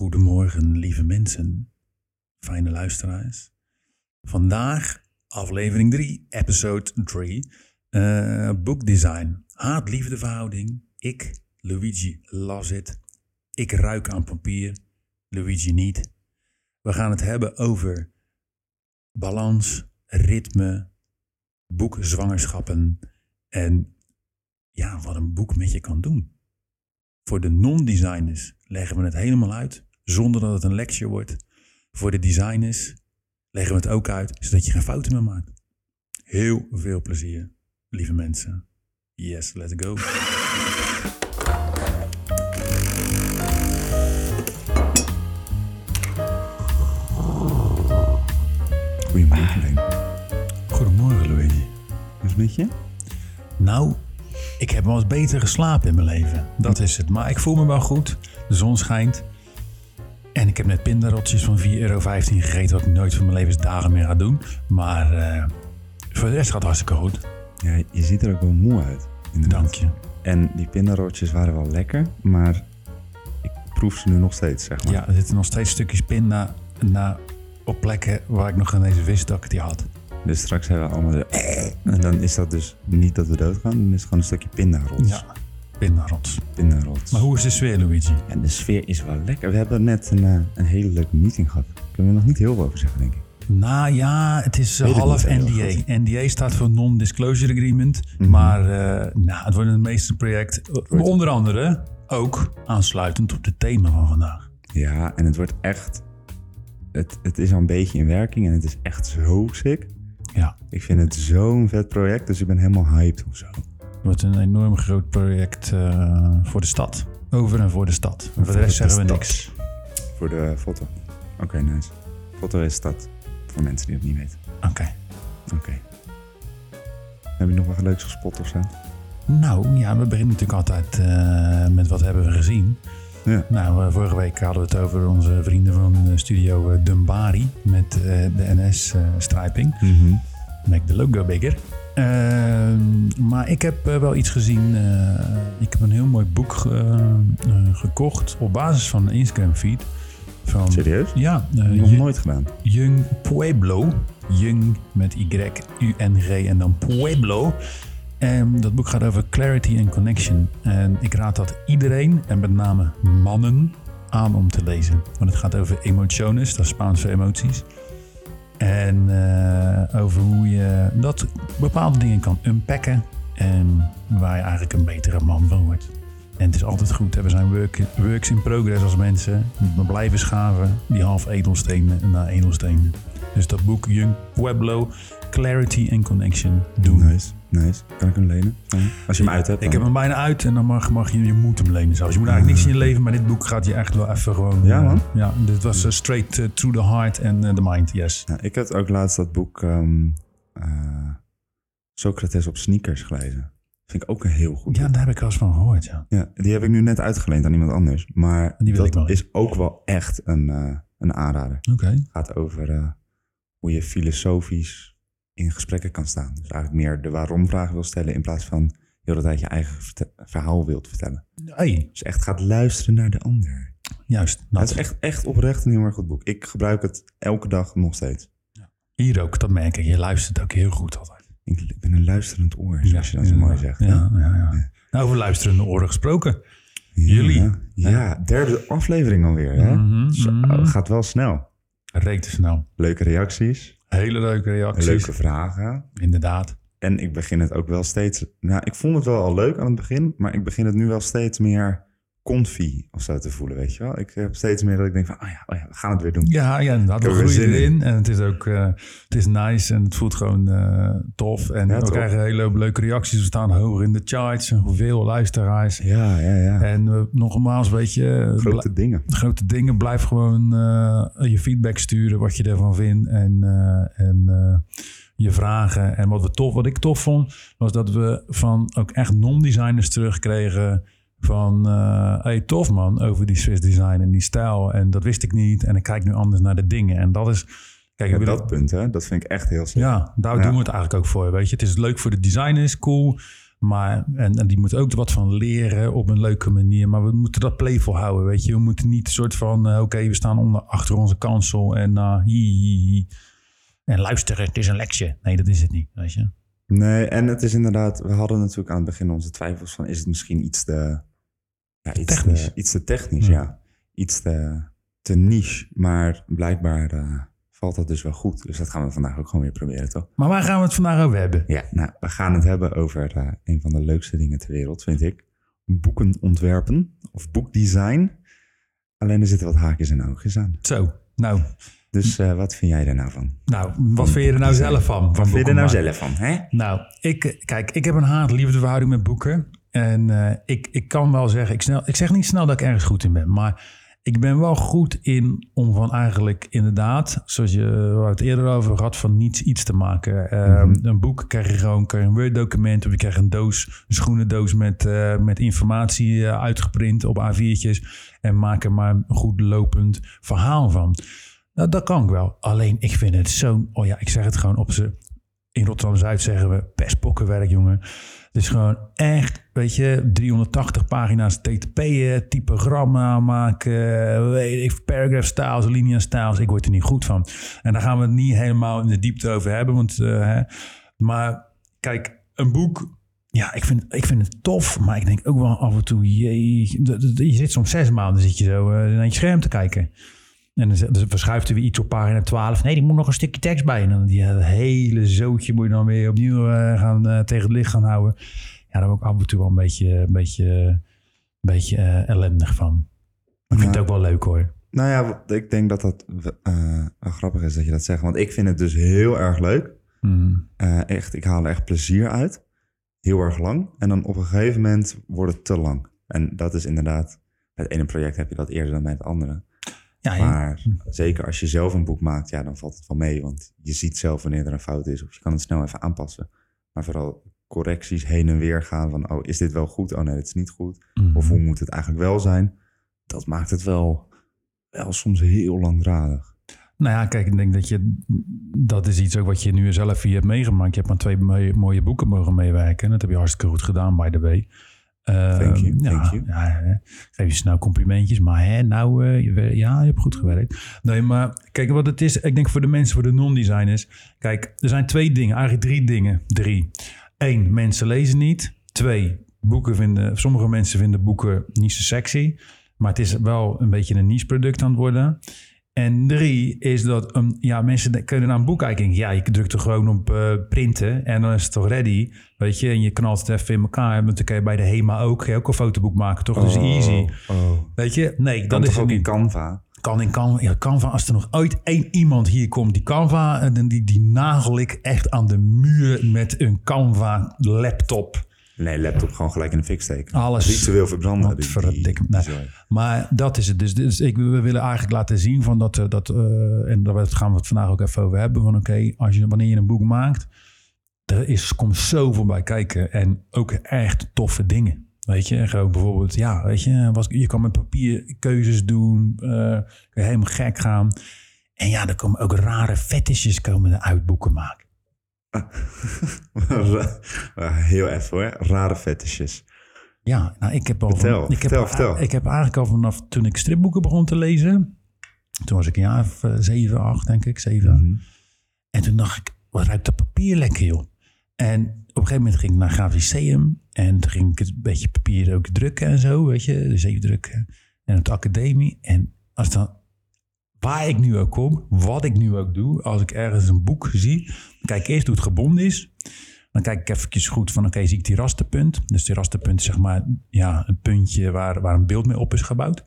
Goedemorgen, lieve mensen, fijne luisteraars. Vandaag aflevering 3, episode 3, uh, boekdesign. Haat-liefde verhouding. Ik, Luigi, las it. Ik ruik aan papier, Luigi niet. We gaan het hebben over balans, ritme, boekzwangerschappen en ja, wat een boek met je kan doen. Voor de non-designers leggen we het helemaal uit, zonder dat het een lecture wordt. Voor de designers leggen we het ook uit, zodat je geen fouten meer maakt. Heel veel plezier, lieve mensen. Yes, let's go. Goedemorgen, Goedemorgen, Luigi. Hoe is het met je? Nou, ik heb wel eens beter geslapen in mijn leven. Dat is het. Maar ik voel me wel goed. De zon schijnt. En ik heb net pindarotjes van 4,15 euro gegeten, wat ik nooit van mijn levensdagen meer ga doen. Maar uh, voor de rest gaat het hartstikke goed. Ja, je ziet er ook wel moe uit. Inderdaad. Dank je. En die pindarotjes waren wel lekker, maar ik proef ze nu nog steeds, zeg maar. Ja, er zitten nog steeds stukjes pinda na, op plekken waar ik nog ineens wist dat ik die had. Dus straks hebben we allemaal de... En dan is dat dus niet dat we doodgaan, dan is het gewoon een stukje pindarots. Ja, pindarots. Pindarots. Maar hoe is de sfeer, Luigi? Ja, de sfeer is wel lekker. We hebben net een, eh, een hele leuke meeting gehad. Daar kunnen we nog niet heel veel over zeggen, denk ik. Nou ja, het is uh, half NDA. NDA staat voor Non-Disclosure Agreement. Mhm. Maar uh, nou, het wordt een meesterproject. Onder andere ook aansluitend op het thema van vandaag. Ja, en het wordt echt... Het, het is al een beetje in werking en het is echt zo sick. Ja. Ik vind het zo'n vet project, dus ik ben helemaal hyped of zo. Het wordt een enorm groot project uh, voor de stad. Over en voor de stad. En voor, de rest zeggen we niks. Voor de foto. Oké, okay, nice. Foto is stad. Voor mensen die het niet weten. Oké. Okay. Oké. Okay. Heb je nog wat leuks gespot of zo? Nou, ja, we beginnen natuurlijk altijd uh, met wat hebben we gezien. Ja. Nou, vorige week hadden we het over onze vrienden van studio Dumbari met uh, de NS-striping. Mm -hmm. Make the logo bigger. Uh, maar ik heb uh, wel iets gezien. ik heb een heel mooi boek gekocht op basis van een Instagram feed. Van, Serieus? Ja. Nog nooit gedaan. Young Pueblo. Young met Y-U-N-G en dan Pueblo. En dat boek gaat over clarity and connection. En ik raad dat iedereen, en met name mannen, aan om te lezen. Want het gaat over emotiones, dat is Spaans voor emoties. En uh, over hoe je dat bepaalde dingen kan unpacken. En waar je eigenlijk een betere man van wordt. En het is altijd goed. We zijn work, works in progress als mensen. We blijven schaven die half edelstenen naar edelstenen. Dus dat boek Young Pueblo, Clarity and Connection doen. Nice. Nice. Kan ik hem lenen? Als je hem uit hebt. Dan. Ik heb hem bijna uit en dan mag, mag je, je moet hem lenen zelfs. Je moet eigenlijk niks in je leven, maar dit boek gaat je echt wel even gewoon... Ja man? ja, dit was uh, straight uh, through the heart and uh, the mind, yes. Ik had ook laatst dat boek um, Socrates op sneakers gelezen. Vind ik ook een heel goed Ja, daar heb ik wel eens van gehoord, ja. Ja, die heb ik nu net uitgeleend aan iemand anders. Maar die dat is ook wel echt een, een aanrader. Oké. Okay. Het gaat over hoe je filosofisch in gesprekken kan staan. Dus eigenlijk meer de waarom-vragen wil stellen in plaats van heel de tijd je eigen verhaal wilt vertellen. Hey. Dus echt gaat luisteren naar de ander. Juist. Dat het is echt, echt oprecht een heel erg goed boek. Ik gebruik het elke dag nog steeds. Ja. Hier ook, dat merk ik. Je luistert ook heel goed altijd. Ik ben een luisterend oor, zoals ja, je dat zo mooi zegt. Ja. Nou, over luisterende oren gesproken. Jullie. Ja, derde aflevering alweer. Hè? Mm -hmm, Zo, mm -hmm. Gaat wel snel. Reet te snel. Leuke reacties. Hele leuke reacties. Leuke vragen. Inderdaad. En ik begin het ook wel steeds... Nou, ik vond het wel al leuk aan het begin, maar ik begin het nu wel steeds meer comfy of zo te voelen, weet je wel. Ik heb steeds meer dat ik denk van, oh ja, oh ja we gaan het weer doen. Ja, ja inderdaad. We groeien erin en het is ook uh, het is nice en het voelt gewoon uh, tof. En Ja, we tof. krijgen hele leuke reacties. We staan hoger in de charts en hoeveel luisteraars. Ja, ja, ja. En uh, nogmaals, weet je... Grote dingen. Grote dingen. Blijf gewoon je feedback sturen, wat je ervan vindt. En, en je vragen. En wat, we tof, wat ik tof vond, was dat we van ook echt non-designers terugkregen van, uh, hey, tof man, over die Swiss design en die stijl. En dat wist ik niet. En ik kijk nu anders naar de dingen. En dat is... Kijk, Ja, dat punt, hè, dat vind ik echt heel sick. ja, daar Ja. doen we het eigenlijk ook voor. Weet je, het is leuk voor de designers, cool. Maar, en, en die moet ook er wat van leren op een leuke manier. Maar we moeten dat playful houden, weet je. We moeten niet een soort van, eh, oké, we staan onder, achter onze kansel en uh, hi, hi, hi. En luisteren, het is een lekje. Nee, dat is het niet, weet je. Nee, en het is inderdaad, we hadden natuurlijk aan het begin onze twijfels van, is het misschien iets te, ja, iets Technisch. Te, iets te technisch, Ja. ja. Iets te, te niche. Maar blijkbaar eh, valt dat dus wel goed. Dus dat gaan we vandaag ook gewoon weer proberen, toch? Maar waar gaan we het vandaag over hebben? Ja, nou, we gaan het hebben over eh, een van de leukste dingen ter wereld, vind ik. Boeken ontwerpen of boekdesign. Alleen er zitten wat haakjes en oogjes aan. Zo, nou, Dus eh, wat vind jij er nou van? nou wat vind je er nou zelf van? Wat van vind je er nou zelf van, hè? Nou, ik, eh, kijk, ik heb een haat-liefdeverhouding met boeken. En eh, ik, ik kan wel zeggen, ik, snel, ik zeg niet snel dat ik ergens goed in ben, maar ik ben wel goed in om van eigenlijk inderdaad, zoals je het eerder over had, van niets iets te maken. Eh, Mhm. Een boek krijg je gewoon krijg je een Word-document of je krijgt een doos, een schoenendoos met, eh, met informatie eh, uitgeprint op A4'tjes en maak er maar een goed lopend verhaal van. Nou, dat kan ik wel. Alleen ik vind het zo, oh ja, ik zeg het gewoon op ze. In Rotterdam-Zuid zeggen we pestpokkenwerk, jongen. Is gewoon echt, weet je, 380 pagina's TTP'en, typogrammen aanmaken, weet paragraph styles, linea styles. Ik word er niet goed van. En daar gaan we het niet helemaal in de diepte over hebben. Want, eh, hè. Maar kijk, een boek, ja, ik vind, ik vind het tof. Maar ik denk ook wel af en toe, d- je zit soms zes maanden zit je zo eh, naar je scherm te kijken. En dan, z- dan verschuift er weer iets op pagina 12. Nee, die moet nog een stukje tekst bij. En dan die eh, hele zootje moet je dan weer opnieuw eh, gaan, eh, tegen het licht gaan houden. Ja, daar ben ik af en toe wel een beetje, een beetje, een beetje ellendig van. Maar ik vind het ook wel leuk hoor. Nou ja, ik denk dat dat wel grappig is dat je dat zegt. Want ik vind het dus heel erg leuk. Eh, echt, ik haal er echt plezier uit. Heel erg lang. En dan op een gegeven moment wordt het te lang. En dat is inderdaad... Bij het ene project heb je dat eerder dan bij het andere. Ja. Maar zeker als je zelf een boek maakt, ja, dan valt het wel mee. Want je ziet zelf wanneer er een fout is. Of je kan het snel even aanpassen. Maar vooral correcties heen en weer gaan van... Oh, is dit wel goed? Oh nee, dit is niet goed. Mhm. Of hoe moet het eigenlijk wel zijn? Dat maakt het wel, wel soms heel langdradig. Nou ja, kijk, ik denk dat je... Dat is iets ook wat je nu zelf hier hebt meegemaakt. Je hebt aan twee mooie, mooie boeken mogen meewerken. En dat heb je hartstikke goed gedaan, by the way. Eh, Thank you, ja, thank you. Ja, geef je snel complimentjes. Maar hè, nou, eh, ja, je hebt goed gewerkt. Nee, maar kijk, wat het is... Ik denk voor de mensen, voor de non-designers... Kijk, er zijn twee dingen. Eigenlijk drie dingen. Drie. Eén, mensen lezen niet. Twee, boeken vinden... Sommige mensen vinden boeken niet zo sexy. Maar het is wel een beetje een niche product aan het worden. En drie is dat um, ja, mensen kunnen naar een boek kijken. Ja, je drukt er gewoon op eh, printen en dan is het toch ready. Weet je, en je knalt het even in elkaar. Want dan kan je bij de HEMA ook, je ook een fotoboek maken, toch? Dus easy. Oh. Weet je, nee, Dan dat is ook in niet. Canva? Kan in Canva, ja, Canva, als er nog ooit één iemand hier komt die Canva, en die, die nagel ik echt aan de muur met een Canva laptop. Nee, laptop gewoon gelijk in de fik steken. Alles. Ritueel verbranden. Wat die- die- nee. Maar dat is het. Dus, dus ik, we willen eigenlijk laten zien van dat, eh, dat eh, en daar gaan we het vandaag ook even over hebben. Van oké, als je wanneer je een boek maakt, er is, komt zoveel bij kijken. En ook echt toffe dingen. Weet je, gewoon bijvoorbeeld, ja, weet je, was, je kan met papier keuzes doen, eh, kun je helemaal gek gaan. En ja, er komen ook rare fetishes komen uit boeken maken. Heel even hoor. Rare fetishes. Ja, nou, ik heb al. Vertel, van, ik heb, vertel, vertel. Ik heb eigenlijk al vanaf toen ik stripboeken begon te lezen. Toen was ik een jaar of eh, zeven, acht, denk ik, zeven. Mhm. En toen dacht ik, wat ruikt dat papier lekker, joh. En op een gegeven moment ging ik naar Grafisch. En toen ging ik een beetje papier ook drukken en zo, weet je. Dus even drukken. En op de academie. En als dan, waar ik nu ook kom, wat ik nu ook doe. Als ik ergens een boek zie, dan kijk ik eerst hoe het gebonden is. Dan kijk ik eventjes goed van, oké, zie ik die rasterpunt? Dus die rasterpunt is zeg maar ja, een puntje waar, waar een beeld mee op is gebouwd.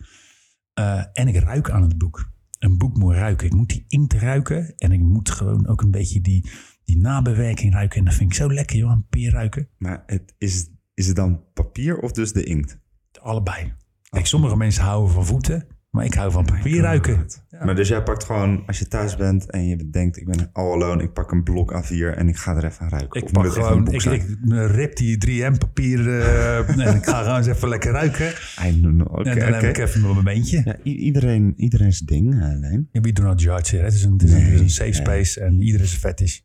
Eh, en ik ruik aan het boek. Een boek moet ruiken. Ik moet die inkt ruiken. En ik moet gewoon ook een beetje die, die nabewerking ruiken. En dat vind ik zo lekker, joh, aan peer ruiken. Maar het, is, is het dan papier of dus de inkt? Allebei. Kijk, sommige mensen houden van voeten. Maar ik hou van papier ruiken. Maar dus jij pakt gewoon, als je thuis bent en je denkt, ik ben all alone, ik pak een blok A4 en ik ga er even aan ruiken. Ik Of pak gewoon, ik, ik rip die 3M papier eh, en ik ga gewoon eens even lekker ruiken. I don't know. En dan heb ik even mijn momentje. Ja, iedereen, iedereen zijn ding, eh, Leen. Ja, we do not judge here. Het is een, het is een, safe space en ieder is fetish.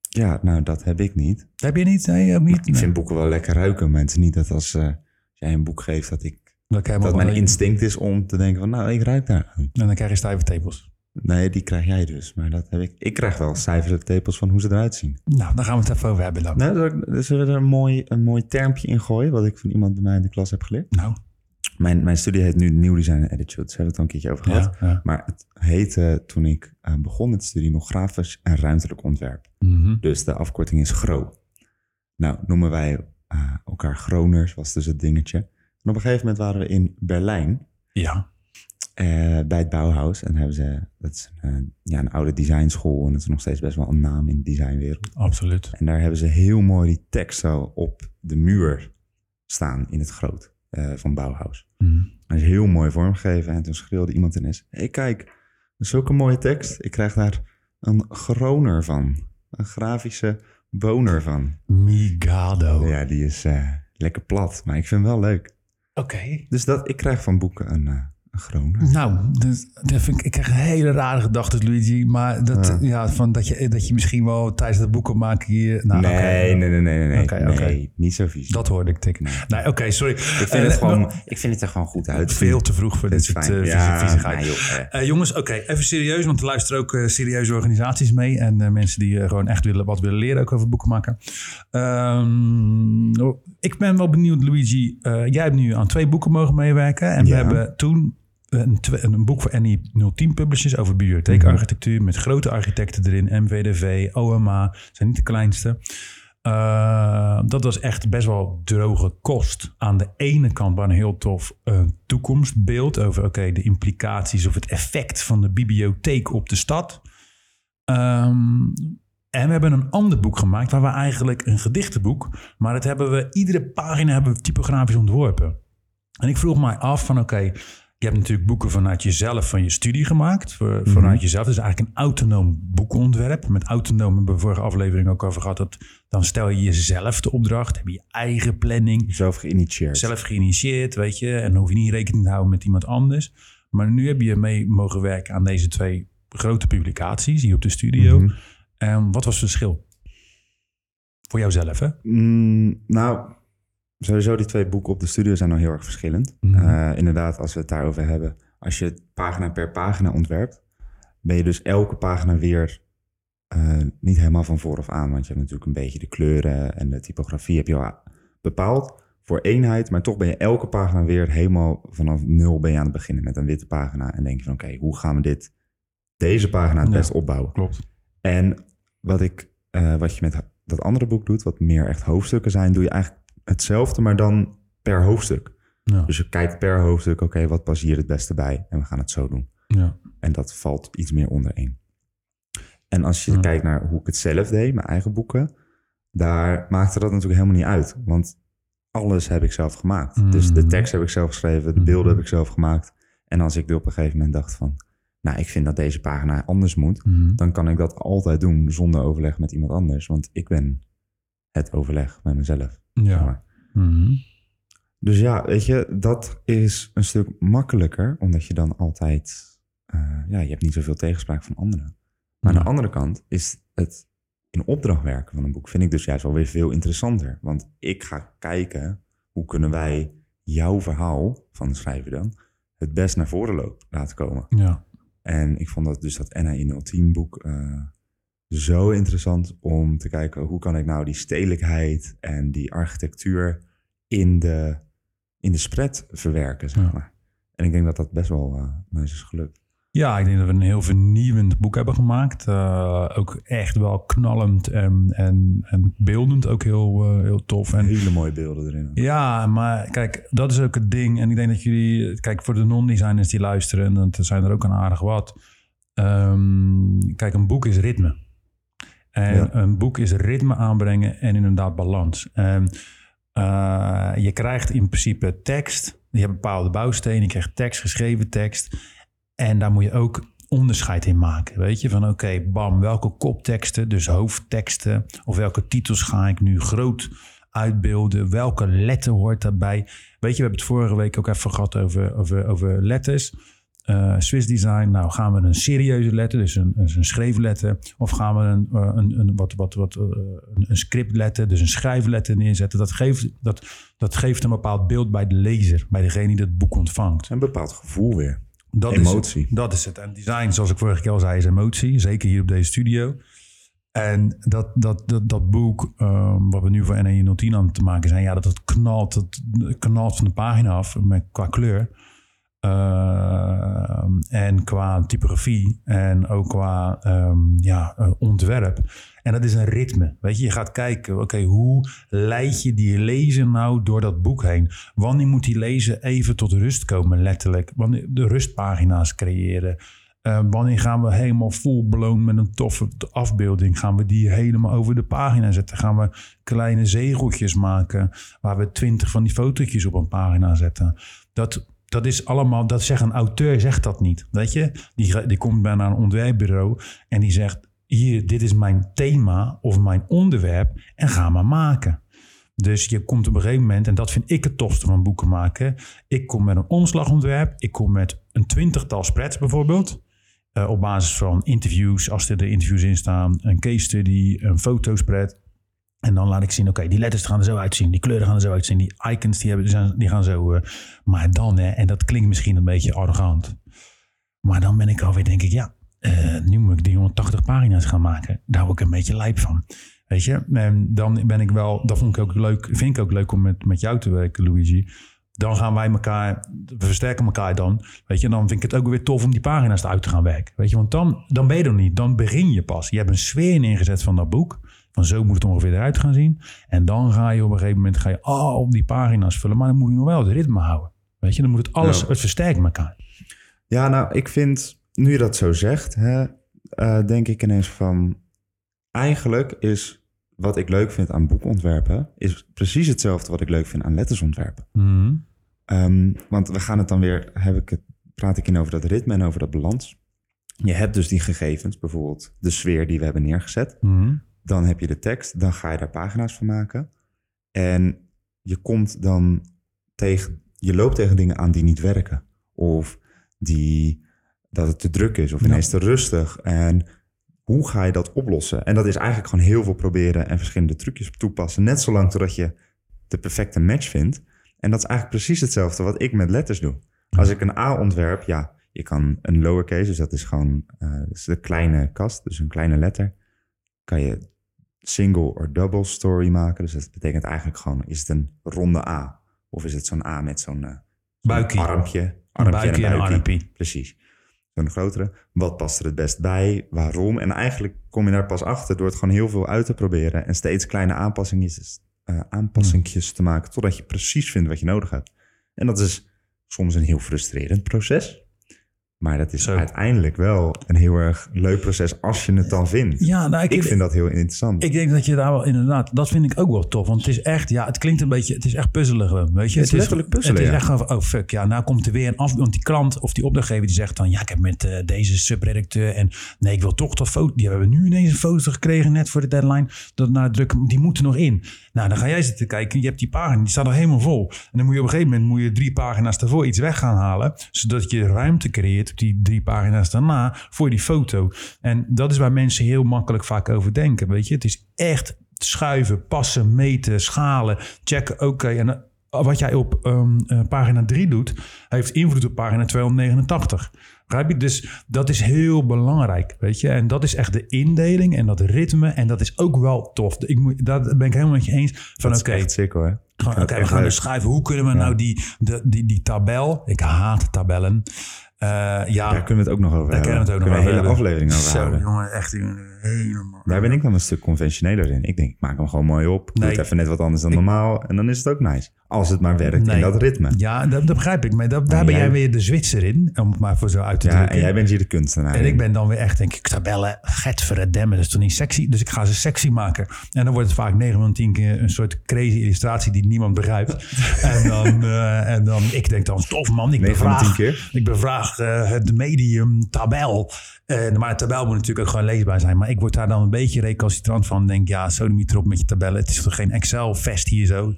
Ja, nou, dat heb ik niet. Heb je niet? Nee, niet? Ik vind boeken wel lekker ruiken, maar het is niet dat als, uh, als jij een boek geeft dat ik... Dan krijg je Dat maar mijn instinct is om te denken van, nou, ik ruik daar aan. En dan krijg je stijve tepels. Nee, die krijg jij dus. Maar dat heb ik. Ik krijg wel cijfers tepels van hoe ze eruit zien. Nou, daar gaan we het even over hebben dan. Nou, zullen we er een mooi, een mooi termpje in gooien, wat ik van iemand bij mij in de klas heb geleerd? Nou, Mijn, mijn studie heet nu Nieuw Design en Attitude. Daar hebben we het al een keertje over gehad. ja. ja. Maar het heette toen ik eh, begon met de studie nog grafisch en ruimtelijk ontwerp. Mhm. Dus de afkorting is GRO. Nou, noemen wij eh, elkaar Groners, was dus het dingetje. Op een gegeven moment waren we in Berlijn ja. eh, bij het Bauhaus. En hebben ze, dat is een, eh, ja, een oude designschool en dat is nog steeds best wel een naam in de designwereld. absoluut. En daar hebben ze heel mooi die tekst zo op de muur staan in het groot eh, van Bauhaus. Mhm. Hij is heel mooi vormgegeven en toen schreeuwde iemand ineens... Hé, hey, kijk, dat zulke mooie tekst. Ik krijg daar een groner van. Een grafische boner van. Migado. Ja, die is lekker plat, maar ik vind hem wel leuk. Oké. Dus dat, ik krijg van boeken een, eh, een groner. Nou, dus, dat vind ik, ik krijg hele rare gedachten, Luigi. Maar dat, ja. Ja. van dat, je, dat je misschien wel tijdens het boeken maken hier... Nou, nee, oké. nee, nee, nee, nee, oké. Nee, niet zo vies. Dat hoorde ik tikken. Nee. Oké, sorry. ik, vind het gewoon, ik vind het er gewoon goed uit. Veel te vroeg voor dit soort uh, Ja, viezigheid. nou, joh, eh. Eh, jongens, oké, even serieus, want er luisteren ook eh, serieuze organisaties mee. En eh, mensen die eh, gewoon echt willen, wat willen leren ook over boeken maken. Oh, ik ben wel benieuwd, Luigi. eh, jij hebt nu aan twee boeken mogen meewerken. En we hebben toen een, een boek voor NI 010 Publishers over bibliotheekarchitectuur. Met grote architecten erin. MVDV, OMA, zijn niet de kleinste. Uh, dat was echt best wel droge kost. Aan de ene kant maar een heel tof uh, toekomstbeeld over okay, de implicaties of het effect van de bibliotheek op de stad. Um, en we hebben een ander boek gemaakt waar we eigenlijk een gedichtenboek, maar dat hebben we iedere pagina hebben we typografisch ontworpen. En ik vroeg mij af van oké, okay, je hebt natuurlijk boeken vanuit jezelf, van je studie gemaakt. Voor. Vanuit jezelf. Dat is eigenlijk een autonoom boekontwerp. Met autonoom hebben we vorige aflevering ook over gehad. Dat, dan stel je jezelf de opdracht. Heb je je eigen planning. Zelf geïnitieerd. Zelf geïnitieerd, weet je. En dan hoef je niet rekening te houden met iemand anders. Maar nu heb je mee mogen werken aan deze twee grote publicaties hier op de studio. En wat was het verschil? Voor jouzelf, hè? Mm, nou, Sowieso die twee boeken op de studio zijn al heel erg verschillend. Mm-hmm. Uh, inderdaad, als we het daarover hebben. Als je pagina per pagina ontwerpt, ben je dus elke pagina weer uh, niet helemaal van vooraf aan. Want je hebt natuurlijk een beetje de kleuren en de typografie heb je al bepaald voor eenheid. Maar toch ben je elke pagina weer helemaal vanaf nul ben je aan het beginnen met een witte pagina. En denk je van oké, okay, hoe gaan we dit, deze pagina het ja, best opbouwen? Klopt. En wat, ik, uh, wat je met dat andere boek doet, wat meer echt hoofdstukken zijn, doe je eigenlijk hetzelfde, maar dan per hoofdstuk. Ja. Dus je kijkt per hoofdstuk, oké, okay, wat past hier het beste bij? En we gaan het zo doen. Ja. En dat valt iets meer onder één. En als je Ja. kijkt naar hoe ik het zelf deed, mijn eigen boeken, daar maakte dat natuurlijk helemaal niet uit. Want alles heb ik zelf gemaakt. Mhm. Dus de tekst heb ik zelf geschreven, de beelden Mhm. heb ik zelf gemaakt. En als ik op een gegeven moment dacht van, nou, ik vind dat deze pagina anders moet, Mhm. dan kan ik dat altijd doen zonder overleg met iemand anders. Want ik ben het overleg met mezelf. zeg Ja. Mhm. Dus ja, weet je, dat is een stuk makkelijker, omdat je dan altijd, eh, ja, je hebt niet zoveel tegenspraak van anderen. Maar aan de andere kant is het in opdracht werken van een boek, vind ik dus juist wel weer veel interessanter. Want ik ga kijken, hoe kunnen wij jouw verhaal van de schrijver dan het best naar voren lopen, laten komen. Ja. En ik vond dat dus dat NAI 010 boek eh, zo interessant om te kijken hoe kan ik nou die stedelijkheid en die architectuur in de, in de spread verwerken, zeg Ja. maar. En ik denk dat dat best wel uh, nice is gelukt. Ja, ik denk dat we een heel vernieuwend boek hebben gemaakt. Uh, ook echt wel knallend en, en, en beeldend ook heel, uh, heel tof. En Hele mooie beelden erin. Ja, maar kijk, dat is ook het ding. En ik denk dat jullie, kijk, voor de non-designers die luisteren, en dat zijn er ook een aardig wat. Um, kijk, een boek is ritme. En Ja. een boek is ritme aanbrengen en inderdaad balans. En, uh, je krijgt in principe tekst. Je hebt bepaalde bouwstenen. Je krijgt tekst, geschreven tekst. En daar moet je ook onderscheid in maken. Weet je, van oké, okay, bam, welke kopteksten, dus hoofdteksten, of welke titels ga ik nu groot uitbeelden? Welke letter hoort daarbij? Weet je, we hebben het vorige week ook even gehad over, over, over letters. Uh, Swiss design, nou gaan we een serieuze letter, dus een, een schreefletter, of gaan we een, uh, een, een, wat, wat, wat, uh, een, scriptletter, dus een schrijfletter neerzetten. Dat geeft, dat, dat geeft een bepaald beeld bij de lezer, bij degene die het boek ontvangt. Een bepaald gevoel weer. Dat emotie. Is, dat is het. En design, zoals ik vorige keer al zei, is emotie. Zeker hier op deze studio. En dat, dat, dat, dat boek, um, wat we nu voor NE010 aan te maken zijn, ja, dat het knalt, het knalt van de pagina af met, qua kleur. Uh, en qua typografie en ook qua um, ja, uh, ontwerp. En dat is een ritme. Weet je, je gaat kijken, oké, hoe leid je die lezer nou door dat boek heen? Wanneer moet die lezer even tot rust komen, letterlijk? Wanneer de rustpagina's creëren? Uh, wanneer gaan we helemaal full blown met een toffe afbeelding? Gaan we die helemaal over de pagina zetten? Gaan we kleine zegeltjes maken waar we twintig van die fotootjes op een pagina zetten? Dat, dat is allemaal, dat zegt een auteur, zegt dat niet. Weet je, die, die komt bijna een ontwerpbureau en die zegt: Hier, dit is mijn thema of mijn onderwerp en ga maar maken. Dus je komt op een gegeven moment, en dat vind ik het tofste van boeken maken. Ik kom met een omslagontwerp, ik kom met een twintigtal spreads bijvoorbeeld. Uh, op basis van interviews, als er de interviews in staan, een case study, een fotospread. En dan laat ik zien, oké, die letters gaan er zo uitzien, die kleuren gaan er zo uitzien, die icons die, hebben, die gaan zo. Uh, maar dan, hè, en dat klinkt misschien een beetje arrogant. Maar dan ben ik alweer, denk ik, ja, uh, nu moet ik 380 pagina's gaan maken. Daar hou ik een beetje lijp van. Weet je, en dan ben ik wel, dat vond ik ook leuk, vind ik ook leuk om met, met jou te werken, Luigi dan gaan wij elkaar, we versterken elkaar dan. Weet je, dan vind ik het ook weer tof om die pagina's uit te gaan werken. Weet je, want dan, dan ben je er niet. Dan begin je pas. Je hebt een sfeer neergezet van dat boek. Van zo moet het ongeveer eruit gaan zien. En dan ga je op een gegeven moment ga je, op die pagina's vullen. Maar dan moet je nog wel het ritme houden. Weet je, dan moet het alles, het versterkt elkaar. Ja, nou, ik vind, nu je dat zo zegt, hè, uh, denk ik ineens van, eigenlijk is wat ik leuk vind aan boekontwerpen, is precies hetzelfde wat ik leuk vind aan lettersontwerpen. Mm. Um, want we gaan het dan weer, heb ik het, praat ik in over dat ritme en over dat balans. Je hebt dus die gegevens, bijvoorbeeld de sfeer die we hebben neergezet. Mm. Dan heb je de tekst, dan ga je daar pagina's van maken. En je komt dan tegen, je loopt tegen dingen aan die niet werken. Of die, dat het te druk is of ineens ja. te rustig. En hoe ga je dat oplossen? En dat is eigenlijk gewoon heel veel proberen en verschillende trucjes toepassen. Net zolang totdat je de perfecte match vindt. En dat is eigenlijk precies hetzelfde wat ik met letters doe. Als ik een A ontwerp, ja, je kan een lowercase, dus dat is gewoon uh, dat is de kleine kast, dus een kleine letter. Kan je single of double story maken. Dus dat betekent eigenlijk gewoon, is het een ronde A? Of is het zo'n A met zo'n uh, buikje. armpje? Armpje, buikje en, een. Precies. Zo'n grotere. Wat past er het best bij? Waarom? En eigenlijk kom je daar pas achter door het gewoon heel veel uit te proberen. En steeds kleine aanpassingjes, uh, aanpassingjes te maken. Totdat je precies vindt wat je nodig hebt. En dat is soms een heel frustrerend proces. Maar dat is Zo. uiteindelijk wel een heel erg leuk proces als je het dan vindt. Ja, nou, ik, vind dat heel interessant. Ik denk dat je daar wel inderdaad, dat vind ik ook wel tof. Want het is echt, ja, het klinkt een beetje, het is echt puzzelen gewoon, weet je. Het is letterlijk puzzelen, Het is ja. echt oh fuck, ja, nou komt er weer een af, want die klant of die opdrachtgever die zegt dan, ja, ik heb met uh, deze subredacteur en nee, ik wil toch dat foto, die hebben we nu ineens een foto gekregen net voor de deadline, dat naar druk, die moeten nog in. Nou, dan ga jij zitten kijken, je hebt die pagina, die staat nog helemaal vol. En dan moet je op een gegeven moment moet je drie pagina's ervoor iets weg gaan halen, zodat je ruimte creëert op die drie pagina's daarna voor die foto. En dat is waar mensen heel makkelijk vaak over denken, weet je. Het is echt schuiven, passen, meten, schalen, checken, oké. En uh, wat jij op um, uh, pagina 3 doet, heeft invloed op pagina 289. Begrijp je? Dus dat is heel belangrijk, weet je. En dat is echt de indeling en dat ritme. En dat is ook wel tof. Ik moet, daar ben ik helemaal met je eens. Van oké, okay, zeker hoor. Oké, okay, we gaan dus schrijven. Hoe kunnen we ja. nou die, de, die, die tabel... Ik haat tabellen. Uh, ja, daar kunnen we het ook nog over daar hebben. Daar kunnen we het ook nog over een hele aflevering over Zo, houden. jongen, echt helemaal... Daar ben ik dan een stuk conventioneler in. Ik denk, ik maak hem gewoon mooi op. Doe Nee. het even net wat anders dan Ik- normaal. En dan is het ook nice. Als het maar werkt Nee. in dat ritme. Ja, dat, dat begrijp ik. Maar dat, daar ben jij- jij weer de Zwitser in. Om het maar voor zo uit te Ja, drukken. en jij bent hier de kunstenaar. En in. ik ben dan weer echt, denk ik, tabellen, getverdamme, dat is toch niet sexy? Dus ik ga ze sexy maken. En dan wordt het vaak 9 van 10 keer een soort crazy illustratie die niemand begrijpt. en, dan, uh, en dan, ik denk dan, tof man, ik bevraag, keer. Ik bevraag uh, het medium tabel. Uh, maar de tabel moet natuurlijk ook gewoon leesbaar zijn. Maar ik word daar dan een beetje recalcitrant van. Denk, ja, niet erop met je tabellen. Het is toch geen Excel-vest hier zo.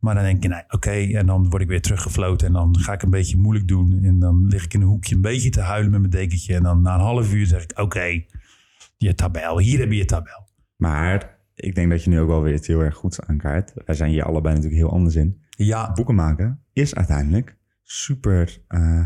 Maar dan denk je, nee, oké. En dan word ik weer teruggefloten. En dan ga ik een beetje moeilijk doen. En dan lig ik in een hoekje een beetje te huilen met mijn dekentje. En dan na een half uur zeg ik, oké, je tabel. Hier heb je je tabel. Maar ik denk dat je nu ook wel weer iets heel erg goeds aankaart. Wij zijn hier allebei natuurlijk heel anders in. Ja. Boeken maken is uiteindelijk super uh,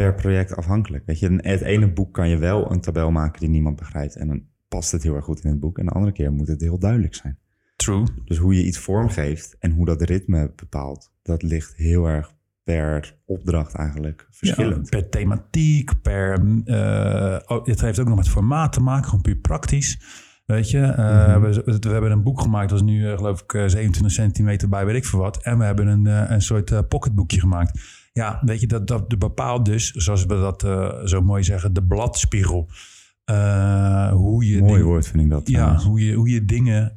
per project afhankelijk. Weet je, het ene boek kan je wel een tabel maken die niemand begrijpt. En dan past het heel erg goed in het boek. En de andere keer moet het heel duidelijk zijn. True. Dus hoe je iets vormgeeft en hoe dat ritme bepaalt, dat ligt heel erg per opdracht eigenlijk verschillend. per thematiek, per. Uh, het heeft ook nog met formaat te maken, gewoon puur praktisch. Weet je, uh, we, we, hebben een boek gemaakt, dat is nu uh, geloof ik 27 centimeter bij, weet ik voor wat. En we hebben een, een soort pocketboekje gemaakt. Ja, weet je, dat, dat bepaalt dus, zoals we dat zo mooi zeggen, de bladspiegel. hoe je Mooi woord vind ik dat. Ja, hoe je, hoe je dingen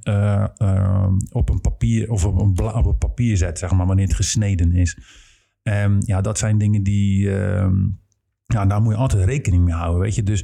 op een papier of op een, op een papier zet, zeg maar, wanneer het gesneden is. Um, ja, dat zijn dingen die. Um, ja, daar moet je altijd rekening mee houden. Weet je, dus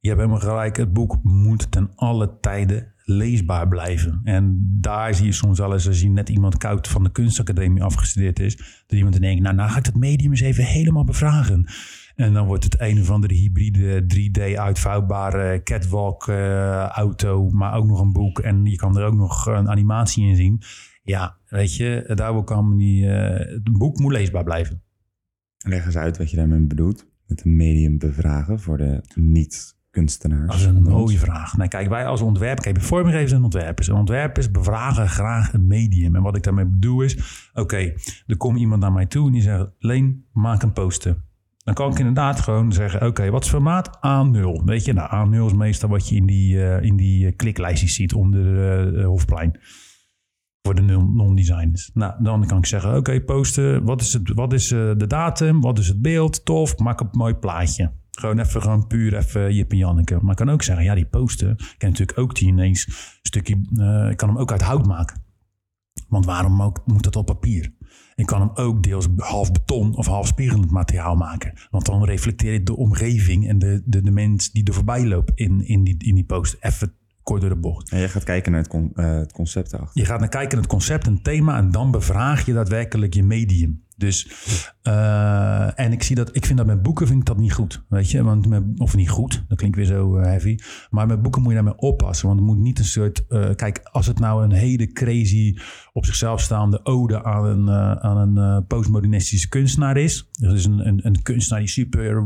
je hebt helemaal gelijk. Het boek moet ten alle tijden leesbaar blijven. En daar zie je soms wel eens, als je net iemand koud van de kunstacademie afgestudeerd is, dat iemand denkt, nou, nou ga ik dat medium eens even helemaal bevragen. En dan wordt het een of andere hybride 3D uitvouwbare catwalk uh, auto, maar ook nog een boek. En je kan er ook nog een animatie in zien. Ja, weet je, daar kan die. Uh, het boek moet leesbaar blijven. Leg eens uit wat je daarmee bedoelt. Met een medium bevragen voor de niet-kunstenaars. Dat is een mooie vraag. Kijk, wij als ontwerper, kijk, vormgevers en ontwerpers. En ontwerpers bevragen graag een medium. En wat ik daarmee bedoel is, oké, okay, er komt iemand naar mij toe en die zegt, Leen, maak een poster. Dan kan ik inderdaad gewoon zeggen, oké, wat is formaat? A0. Weet je, nou, A0 is meestal wat je in die, uh, in die kliklijstjes ziet onder de uh, Hofplein voor de non-designers. Nou, dan kan ik zeggen, oké, posten. Wat is, het, wat is uh, de datum? Wat is het beeld? Tof, maak een mooi plaatje. Gewoon even, gewoon puur even Jip en Janneke. Maar ik kan ook zeggen, ja, die poster. Ik kan natuurlijk ook die ineens een stukje... Uh, ik kan hem ook uit hout maken. Want waarom ook, moet dat op papier? Ik kan hem ook deels half beton of half spiegelend materiaal maken. Want dan reflecteert de omgeving en de, de, de mens die er voorbij loopt in, in, die, in die poster even kort door de bocht. En je gaat kijken naar het, con uh, het concept erachter. Je gaat naar kijken naar het concept, een thema en dan bevraag je daadwerkelijk je medium. Dus, uh, en ik zie dat, ik vind dat met boeken vind ik dat niet goed, weet je, want met, of niet goed, dat klinkt weer zo uh, heavy, maar met boeken moet je daarmee oppassen, want het moet niet een soort, uh, kijk, als het nou een hele crazy, op zichzelf staande ode aan een, aan een postmodernistische kunstenaar is, dus een, een, een, kunstenaar die super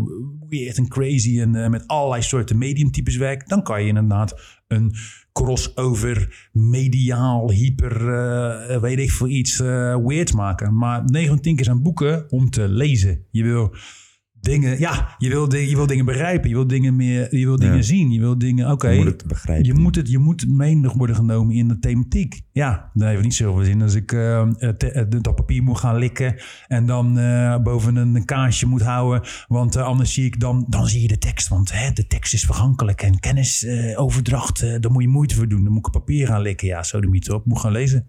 weird en crazy en met allerlei soorten mediumtypes werkt, dan kan je inderdaad een crossover, mediaal, hyper, uh, weet ik veel iets, uh, weird maken. Maar 9 van 10 keer zijn boeken om te lezen. Je wil dingen, ja, je wil, je wil dingen begrijpen, je wil dingen meer, je wil dingen zien, je wil dingen, oké, okay, je moet het, je moet menig worden genomen in de thematiek. Ja, dan heeft niet zoveel zin. Als ik uh, dat papier moet gaan likken en dan uh, boven een kaarsje moet houden, want anders zie ik dan, dan zie je de tekst, want hè, de tekst is vergankelijk en kennisoverdracht, daar moet je moeite voor doen. Dan moet ik papier gaan likken, ja, zo de mythe op, moet gaan lezen.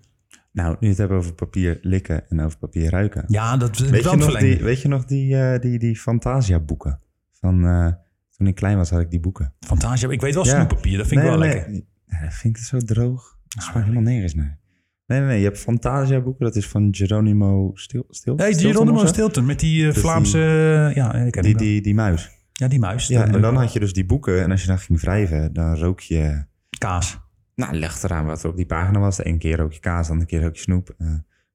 Nou, nu het hebben over papier likken en over papier ruiken. Ja, dat weet je nog die, Weet je nog die, uh, die, die Fantasia boeken? Van, uh, toen ik klein was had ik die boeken. Fantasia, ik weet wel ja. snoeppapier, dat vind nee, ik wel nee, lekker. Ja, vind ik zo droog. Dat is ah, helemaal nergens naar. Nee, nee, nee, je hebt Fantasia boeken, dat is van Geronimo Stil, Stil, hey, Geronimo Stilton, met die uh, dus Vlaamse... Die, ja, ik ken die, die, die muis. Ja, die muis. Ja, en dan had je dus die boeken en als je dan ging wrijven, dan rook je... Kaas. Nou, leg eraan wat er op die pagina was. De een keer ook je kaas, dan een keer ook je snoep. Uh,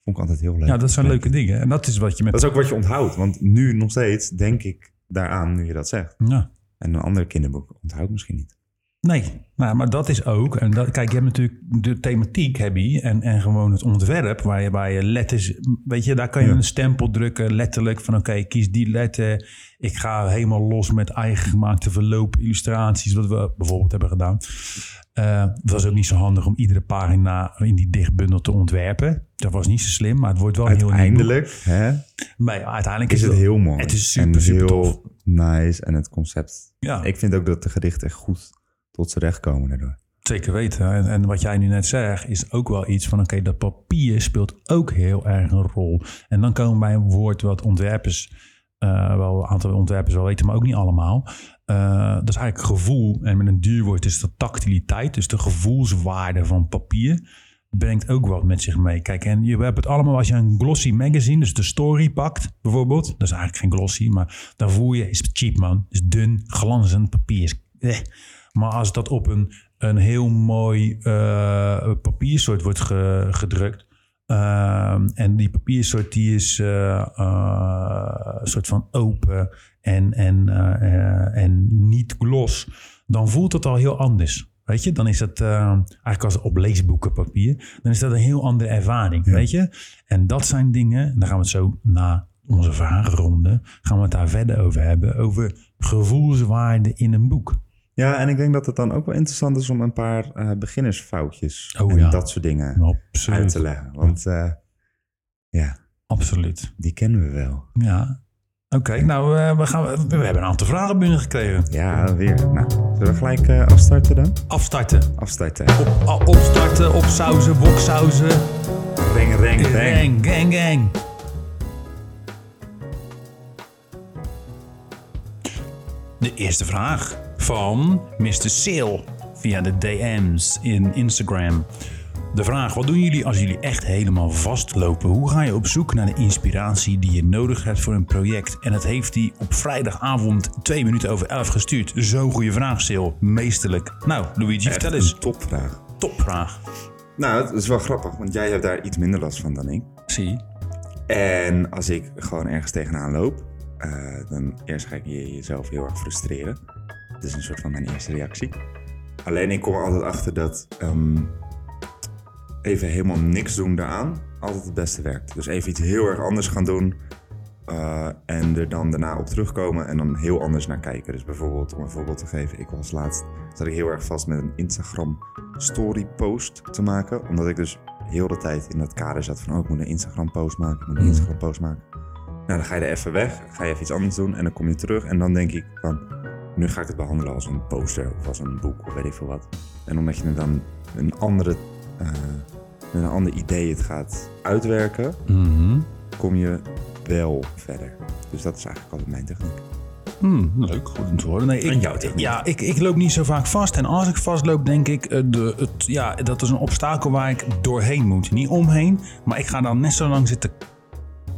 vond ik altijd heel leuk. Ja, dat zijn leuke dingen. En dat is wat je met... Dat is ook wat je onthoudt. Want nu nog steeds denk ik daaraan nu je dat zegt. Ja. En een ander kinderboek onthoudt misschien niet. Nee, nou, maar dat is ook. En dat, kijk, je hebt natuurlijk de thematiek, heb je, en, en gewoon het ontwerp, waar je, waar je letters, weet je, daar kan je een stempel drukken, letterlijk van oké, kies die letter. Ik ga helemaal los met eigen gemaakte verloop, illustraties, wat we bijvoorbeeld hebben gedaan. Uh, het was ook niet zo handig om iedere pagina in die dichtbundel te ontwerpen. Dat was niet zo slim, maar het wordt wel heel Uiteindelijk, hè? Maar uiteindelijk is, het, heel mooi. Het is super, en super heel tof. nice en het concept. Ja. Ik vind ook dat de gedichten echt goed tot z'n recht komen daardoor. Zeker weten. En, en wat jij nu net zegt, is ook wel iets van: oké, dat papier speelt ook heel erg een rol. En dan komen we bij een woord wat ontwerpers, eh, wel een aantal ontwerpers wel weten, maar ook niet allemaal. Eh, dat is eigenlijk gevoel. En met een duur woord is dat tactiliteit, dus de gevoelswaarde van papier. Brengt ook wat met zich mee. Kijk, en je hebt het allemaal als je een glossy magazine, dus de story pakt bijvoorbeeld. Dat is eigenlijk geen glossy, maar dan voel je, is cheap man. Is dun, glanzend papier. Maar als dat op een een heel mooi uh, papiersoort wordt ge, gedrukt. Uh, en die papiersoort die is uh, een soort van open en, en, en niet gloss. Dan voelt het al heel anders. Weet je, dan is het eigenlijk als op leesboekenpapier. Dan is dat een heel andere ervaring. Weet je, en dat zijn dingen. Daar gaan we het zo na onze vragenronde. Gaan we het daar verder over hebben. Over gevoelswaarde in een boek. Ja, en ik denk dat het dan ook wel interessant is om een paar uh, beginnersfoutjes oh, en ja. dat soort dingen Absoluut. uit te leggen. Want uh, ja, Absoluut. Die kennen we wel. Ja. Oké, okay, nou, uh, we, gaan, we hebben een aantal vragen binnengekregen. Ja, weer. Nou, zullen we gelijk afstarten dan? Afstarten. Afstarten. Op, opstarten, opsauzen, boksauzen. Ring, ring, ring. Gang, gang. De eerste vraag van Mr. Sale via de DM's in Instagram. De vraag: wat doen jullie als jullie echt helemaal vastlopen? Hoe ga je op zoek naar de inspiratie die je nodig hebt voor een project? En het heeft hij op vrijdagavond 2 minuten over 11 gestuurd. Zo'n goede vraag, Sil. Meesterlijk. Nou, Luigi, echt vertel eens. Topvraag. Topvraag. Nou, het is wel grappig, want jij hebt daar iets minder last van dan ik. Zie. En als ik gewoon ergens tegenaan loop, uh, dan eerst ga ik je jezelf heel erg frustreren. Dat is een soort van mijn eerste reactie. Alleen ik kom er altijd achter dat um, even helemaal niks doen daaraan altijd het beste werkt. Dus even iets heel erg anders gaan doen. Uh, en er dan daarna op terugkomen en dan heel anders naar kijken. Dus bijvoorbeeld, om een voorbeeld te geven, ik was laatst, zat ik heel erg vast met een Instagram story post te maken. Omdat ik dus heel de tijd in dat kader zat van, oh, ik moet een Instagram post maken, ik moet een mm. Instagram post maken. Nou, dan ga je er even weg, ga je even iets anders doen en dan kom je terug en dan denk ik van, nu ga ik het behandelen als een poster of als een boek of weet ik veel wat. En omdat je dan een andere, uh, een ander idee het gaat uitwerken, mhm. kom je wel verder. Dus dat is eigenlijk altijd mijn techniek. Hmm, leuk, goed om te horen. Nee, ik, en jouw techniek? Ja, ik, ik loop niet zo vaak vast. En als ik vastloop, denk ik, uh, de, het, ja, dat is een obstakel waar ik doorheen moet. Niet omheen, maar ik ga dan net zo lang zitten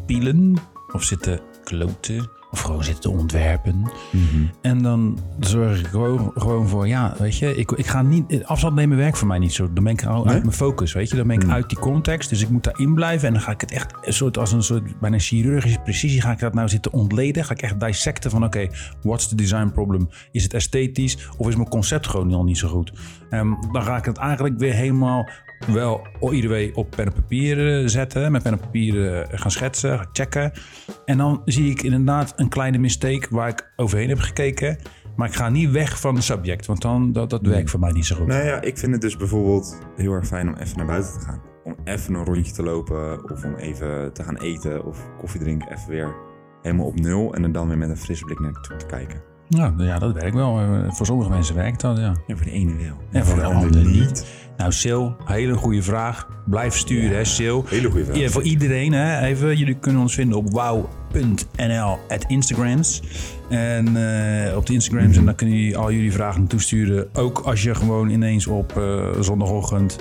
pielen of zitten kloten of gewoon zitten te ontwerpen. Mhm. En dan zorg ik gewoon, gewoon voor, ja, weet je, ik, ik ga niet, afstand nemen werkt voor mij niet zo. Dan ben ik al uit mijn focus, weet je. Dan ben ik mhm. uit die context, dus ik moet daarin blijven. En dan ga ik het echt, een soort, als een soort, bijna chirurgische precisie, ga ik dat nou zitten ontleden. Ga ik echt dissecten van, oké, okay, what's the design problem? Is het esthetisch of is mijn concept gewoon al niet zo goed? Um, dan ga ik het eigenlijk weer helemaal wel iedereen op pen en papier eh, zetten. Met pen en papier eh, gaan schetsen, gaan checken. En dan zie ik inderdaad een kleine mistake waar ik overheen heb gekeken. Maar ik ga niet weg van het subject, want dan, dat, dat werkt voor mij niet zo goed. Nou ja, ik vind het dus bijvoorbeeld heel erg fijn om even naar buiten te gaan. Om even een rondje te lopen of om even te gaan eten of koffie drinken. Even weer helemaal op nul en er dan weer met een frisse blik naartoe te kijken. Ja, ja, dat werkt wel. Eh, voor sommige mensen werkt dat, ja. Voor de ene wel. En voor, de, andere niet. Nou, Sil, hele goede vraag. Blijf sturen, ja, hè, Sil. Hele goede vraag. Ja, voor iedereen, hè. Even, jullie kunnen ons vinden op wow.nl at Instagrams. En uh, op de Instagrams. En dan kunnen jullie al jullie vragen toesturen. Ook als je gewoon ineens op uh, zondagochtend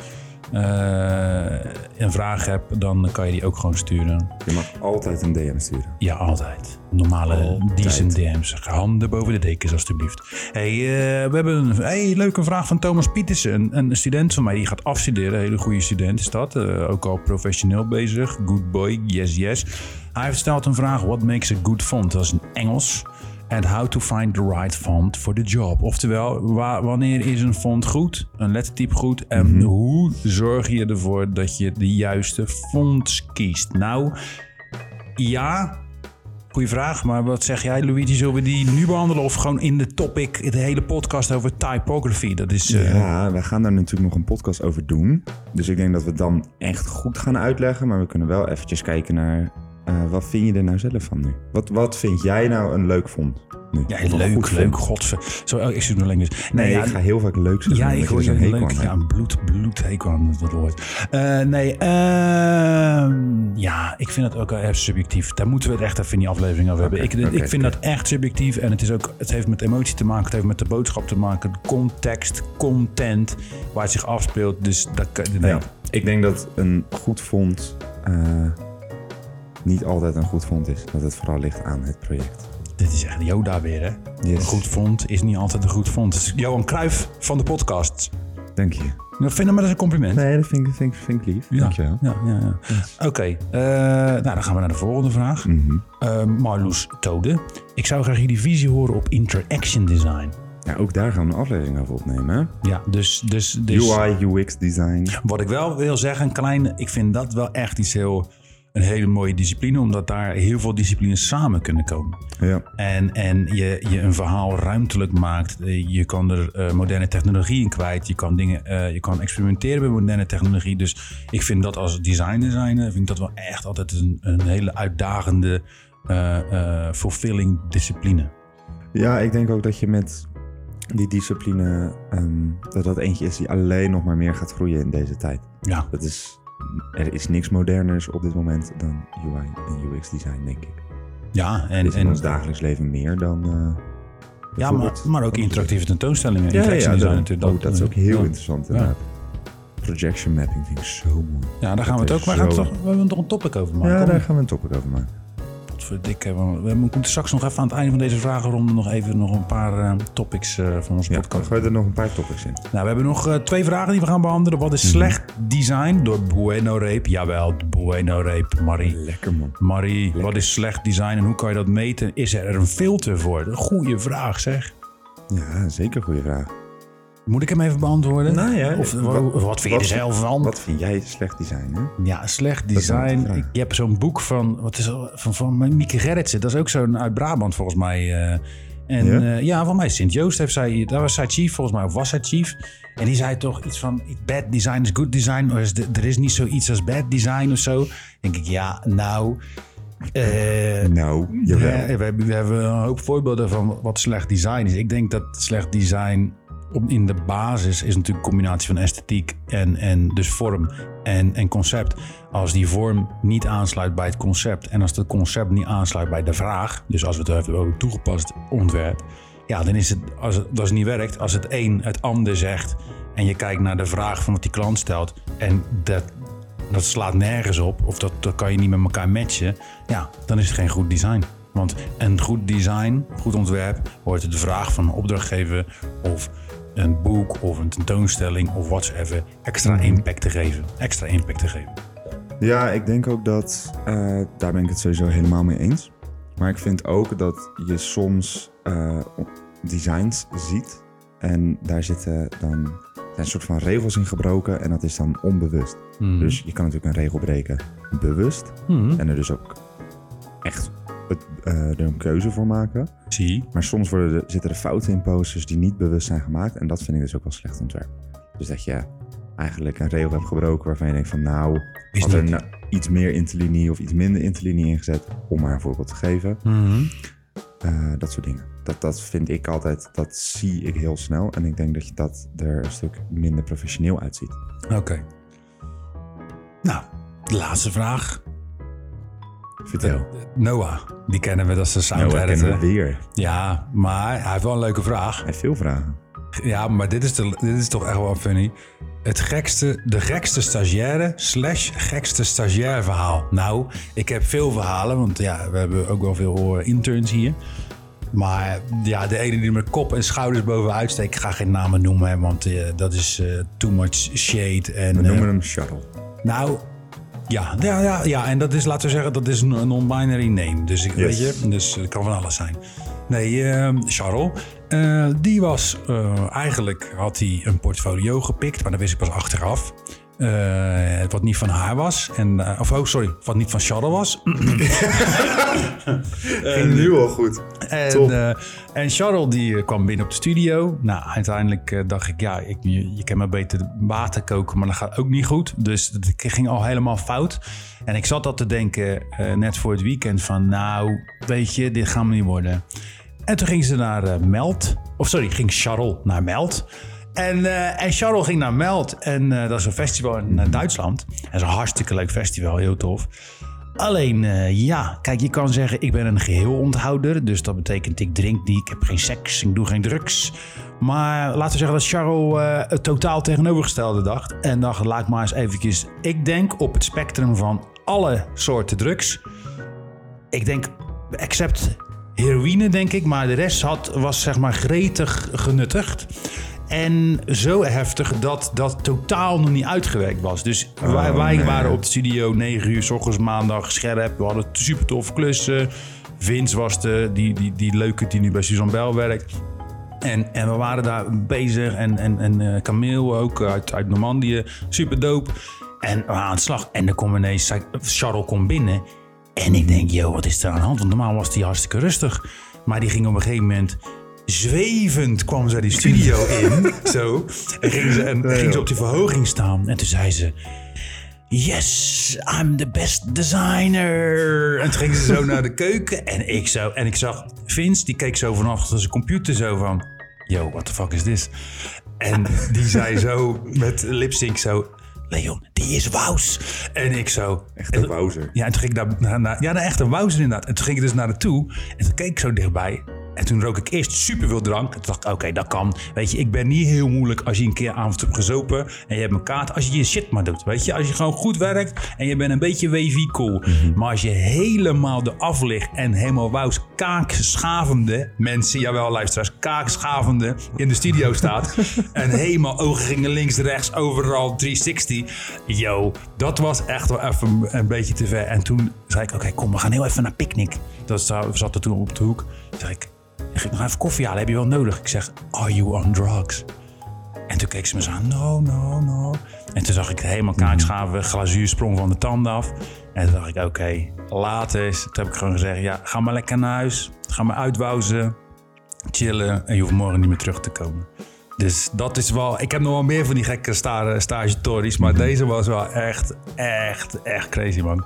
een vraag hebt, dan kan je die ook gewoon sturen. Je mag altijd een DM sturen. Ja, altijd. Normale, altijd. decent DM's. Handen boven de dekens, alstublieft. Hey, uh, we hebben een hey, leuke vraag van Thomas Pietersen. Een, een, student van mij die gaat afstuderen. Een hele goede student is dat. Uh, ook al professioneel bezig. Good boy, yes, yes. Hij stelt een vraag: What makes a good font? Dat is in Engels. And how to find the right font for the job. Oftewel, wanneer is een font goed, een lettertype goed en -hmm. hoe zorg je ervoor dat je de juiste font kiest? Nou, ja, goede vraag, maar wat zeg jij, Luigi? Zullen we die nu behandelen of gewoon in de topic, de hele podcast over typography? Dat is, uh... Ja, we gaan daar natuurlijk nog een podcast over doen. Dus ik denk dat we dan echt goed gaan uitleggen, maar we kunnen wel eventjes kijken naar uh, wat vind je er nou zelf van nu? Wat, wat vind jij nou een leuk nu. Ja, Of leuk, leuk. vond. Godver. Zo, oh, ik zit nog language. Nee, ja, ik ga heel vaak leuk zeggen. Ja, ik hoor je zo'n hekel leuk. aan Ja, bloed, bloed hekel aan dat woord. Eh, nee, ehm, ja, ik vind dat ook erg subjectief. Daar moeten we het echt even in die aflevering over hebben. Ik, ik vind dat echt subjectief en het, is ook, het heeft met emotie te maken, het heeft met de boodschap te maken, context, content, waar het zich afspeelt. Dus dat nee. Ja, ik denk dat een goed font eh, niet altijd een goed font is. Dat het vooral ligt aan het project. Dit is echt Yoda weer, hè? Yes. Een goed font is niet altijd een goed is Johan Cruijff van de podcast. Dank je. Nou, vind hem maar eens een compliment. Nee, dat vind ik, vind ik, vind ik lief. Ja, Dankjewel. ja, ja, ja. Oké, eh, nou dan gaan we naar de volgende vraag. Mhm. Eh, Marloes Tode. Ik zou graag jullie visie horen op interaction design. Ja, ook daar gaan we een aflevering over opnemen. hè? Ja, dus, dus, dus UI, UX design. wat ik wel wil zeggen, een klein, ik vind dat wel echt iets heel, een hele mooie discipline, omdat daar heel veel disciplines samen kunnen komen. Ja. En, en je, je een verhaal ruimtelijk maakt. Eh, Je kan er eh, moderne technologie in kwijt. Je kan, dingen, eh, je kan experimenteren met moderne technologie. Dus ik vind dat als designer zijn, vind ik dat wel echt altijd een, een hele uitdagende, eh, fulfilling discipline. ja, ik denk ook dat je met die discipline... ehm, dat dat eentje is die alleen nog maar meer gaat groeien in deze tijd. Ja, Dat is, er is niks moderners op dit moment dan UI en UX design, denk ik. ja en, is in en, ons dagelijks leven meer dan... eh, ja maar, maar ook interactieve tentoonstellingen. Ja, ja, ja, design dat, natuurlijk. oh, dat is ook heel ja. interessant inderdaad. Projection mapping vind ik zo mooi. Ja, daar gaan we het ook. We gaan zo- toch, we hebben er toch een topic over maken. Ja, daar gaan we een topic over maken. We, moeten straks nog even aan het einde van deze vragenronde nog even nog een paar eh, topics eh, van onze Ja, podcast. gooi er nog een paar topics in. Nou, we hebben nog eh, twee vragen die we gaan behandelen. Wat is slecht design door Bueno Rape? Jawel, Bueno Rape, Marie. Lekker man. Marie, wat is slecht design en hoe kan je dat meten? Is er een filter voor? Goeie vraag zeg. Ja, zeker goede vraag. Moet ik hem even beantwoorden? Nou ja, of wat- vind je er zelf van? Wat vind jij slecht design, hè? Ja, slecht design. Ik- Je hebt zo'n boek van, wat is van, van Mieke Gerritsen. Dat is ook zo'n uit Brabant volgens mij. eh. en Ja? ja, ja van mij Sint-Joost heeft zij, daar was zij chief volgens mij, of was zij chief. En die zei toch iets van, bad design is good design. Of is de- er is niet zoiets als bad design of zo. denk ik, ja, nou... eh, Nou, jawel. ja, we, hebben, we hebben een hoop voorbeelden van wat slecht design is. Ik denk dat slecht design in de basis is natuurlijk een combinatie van esthetiek en, en dus vorm en, en concept. Als die vorm niet aansluit bij het concept en als het concept niet aansluit bij de vraag, dus als we het hebben over toegepast ontwerp, ja, dan is het, als het, niet werkt, als het een het ander zegt en je kijkt naar de vraag van wat die klant stelt en dat, dat slaat nergens op of dat, dat kan je niet met elkaar matchen, ja, dan is het geen goed design. Want een goed design, goed ontwerp, hoort de vraag van een opdrachtgever of een boek of een tentoonstelling of whatsoever extra impact te geven. Extra impact te geven. Ja, ik denk ook dat, eh, daar ben ik het sowieso helemaal mee eens. Maar ik vind ook dat je soms eh, designs ziet en daar zitten dan zijn een soort van regels in gebroken en dat is dan onbewust. Dus je kan natuurlijk een regel breken bewust Mhm. en er dus ook echt het, eh, er een keuze voor maken. Zie. Maar soms worden er, zitten er fouten in posters die niet bewust zijn gemaakt. En dat vind ik dus ook wel slecht ontwerp. Dus dat je eigenlijk een regel hebt gebroken waarvan je denkt van nou, Is had er nou iets meer interlinie of iets minder interlinie ingezet, om maar een voorbeeld te geven. Mhm. Eh, dat soort dingen. Dat, dat vind ik altijd, dat zie ik heel snel. En ik denk dat je dat er een stuk minder professioneel uitziet. Oké. Nou, de laatste vraag. Vertel. Noah, die kennen we, dat is de sound editor. kennen we weer. Ja, maar hij heeft wel een leuke vraag. Hij heeft veel vragen. Ja, maar dit is, de, dit is toch echt wel funny. Het gekste, de gekste stagiaire slash gekste stagiair verhaal. Nou, ik heb veel verhalen, want ja, we hebben ook wel veel eh, interns hier. Maar ja, de ene die met kop en schouders bovenuit steekt, ik ga geen namen noemen, hè, want eh, dat is eh, too much shade. En, We eh, noemen hem Shuttle. nou, ja, ja, ja, ja, en dat is, laten we zeggen, dat is een non-binary name. Dus, ik weet je, dus het kan van alles zijn. Nee, eh, Charles, eh, die was eh, eigenlijk, had hij een portfolio gepikt, maar dat wist ik pas achteraf. Eh, wat niet van haar was. En, eh, of, oh, sorry, wat niet van Charles was. Ging nu al goed. En, eh, en Charles die kwam binnen op de studio. Nou, uiteindelijk dacht ik, ja, ik, je, je kan maar beter water koken, maar dat gaat ook niet goed. Dus het ging al helemaal fout. En ik zat al te denken, net voor het weekend, van nou, weet je, dit gaat me niet worden. En toen ging ze naar uh, Meld. Of sorry, ging Charles naar Meld. En, uh, en Charles ging naar Meld. En uh, dat is een festival in Duitsland. En dat is een hartstikke leuk festival, heel tof. Alleen, ja, kijk, je kan zeggen, ik ben een geheelonthouder. Dus dat betekent, ik drink niet, ik heb geen seks, ik doe geen drugs. Maar laten we zeggen dat Charles het totaal tegenovergestelde dacht. En dacht, laat maar eens eventjes... Ik denk op het spectrum van alle soorten drugs. Ik denk, except heroïne denk ik. Maar de rest had, was zeg maar gretig genuttigd. En zo heftig dat dat totaal nog niet uitgewerkt was. Dus wij, oh, wij waren op de studio 9 uur, s ochtends maandag scherp. We hadden super tof klussen. Vince was de, die, die, die leuke die nu bij Suzanne Bell werkt. En, en we waren daar bezig. En, en, en uh, Camille ook uit, uit Normandië. Super dope. En we aan de slag. En dan komt ineens, Charles komt binnen. En ik denk, joh, wat is er aan de hand? Want normaal was hij hartstikke rustig. Maar die ging op een gegeven moment zwevend kwam ze die studio in. zo. En ging ze, en ging ze op die verhoging staan. En toen zei ze... Yes, I'm the best designer. En toen ging ze zo naar de keuken. En ik, zo, en ik zag Vince, die keek zo vanaf zijn computer zo van... Yo, what the fuck is this? En die zei zo met lipsync zo... Leon, die is Wous. En ik zo... Echt een Wouser. Ja, en toen ging ik naar... naar ja, een echte Wouser inderdaad. En toen ging ik dus naar de toe. En toen keek ik zo dichtbij. En toen rook ik eerst super veel drank. Toen dacht ik, oké, dat kan. Weet je, ik ben niet heel moeilijk als je een keer avond hebt gezopen en je hebt een kaart. Als je je shit maar doet, weet je. Als je gewoon goed werkt en je bent een beetje wavy cool. Mhm. Maar als je helemaal eraf ligt en helemaal wous kaakschavende mensen, jawel luisteraars, kaakschavende in de studio staat. en helemaal ogen gingen links, rechts, overal 360. Yo, dat was echt wel even een beetje te ver. En toen zei ik, oké, kom, we gaan heel even naar picknick. Dat zat er toen op de hoek. Toen zei ik, ik ga nog even koffie halen, heb je wel nodig? Ik zeg, are you on drugs? En toen keek ze me zo aan, no, no, no. En toen zag ik helemaal kaakschaven, glazuur sprong van de tanden af. En toen dacht ik, oké, okay, later is. Toen heb ik gewoon gezegd, ja, ga maar lekker naar huis. Ga maar uitwouzen, chillen en je hoeft morgen niet meer terug te komen. Dus dat is wel... Ik heb nog wel meer van die gekke stage, stagetories, maar deze was wel echt, echt, echt crazy, man.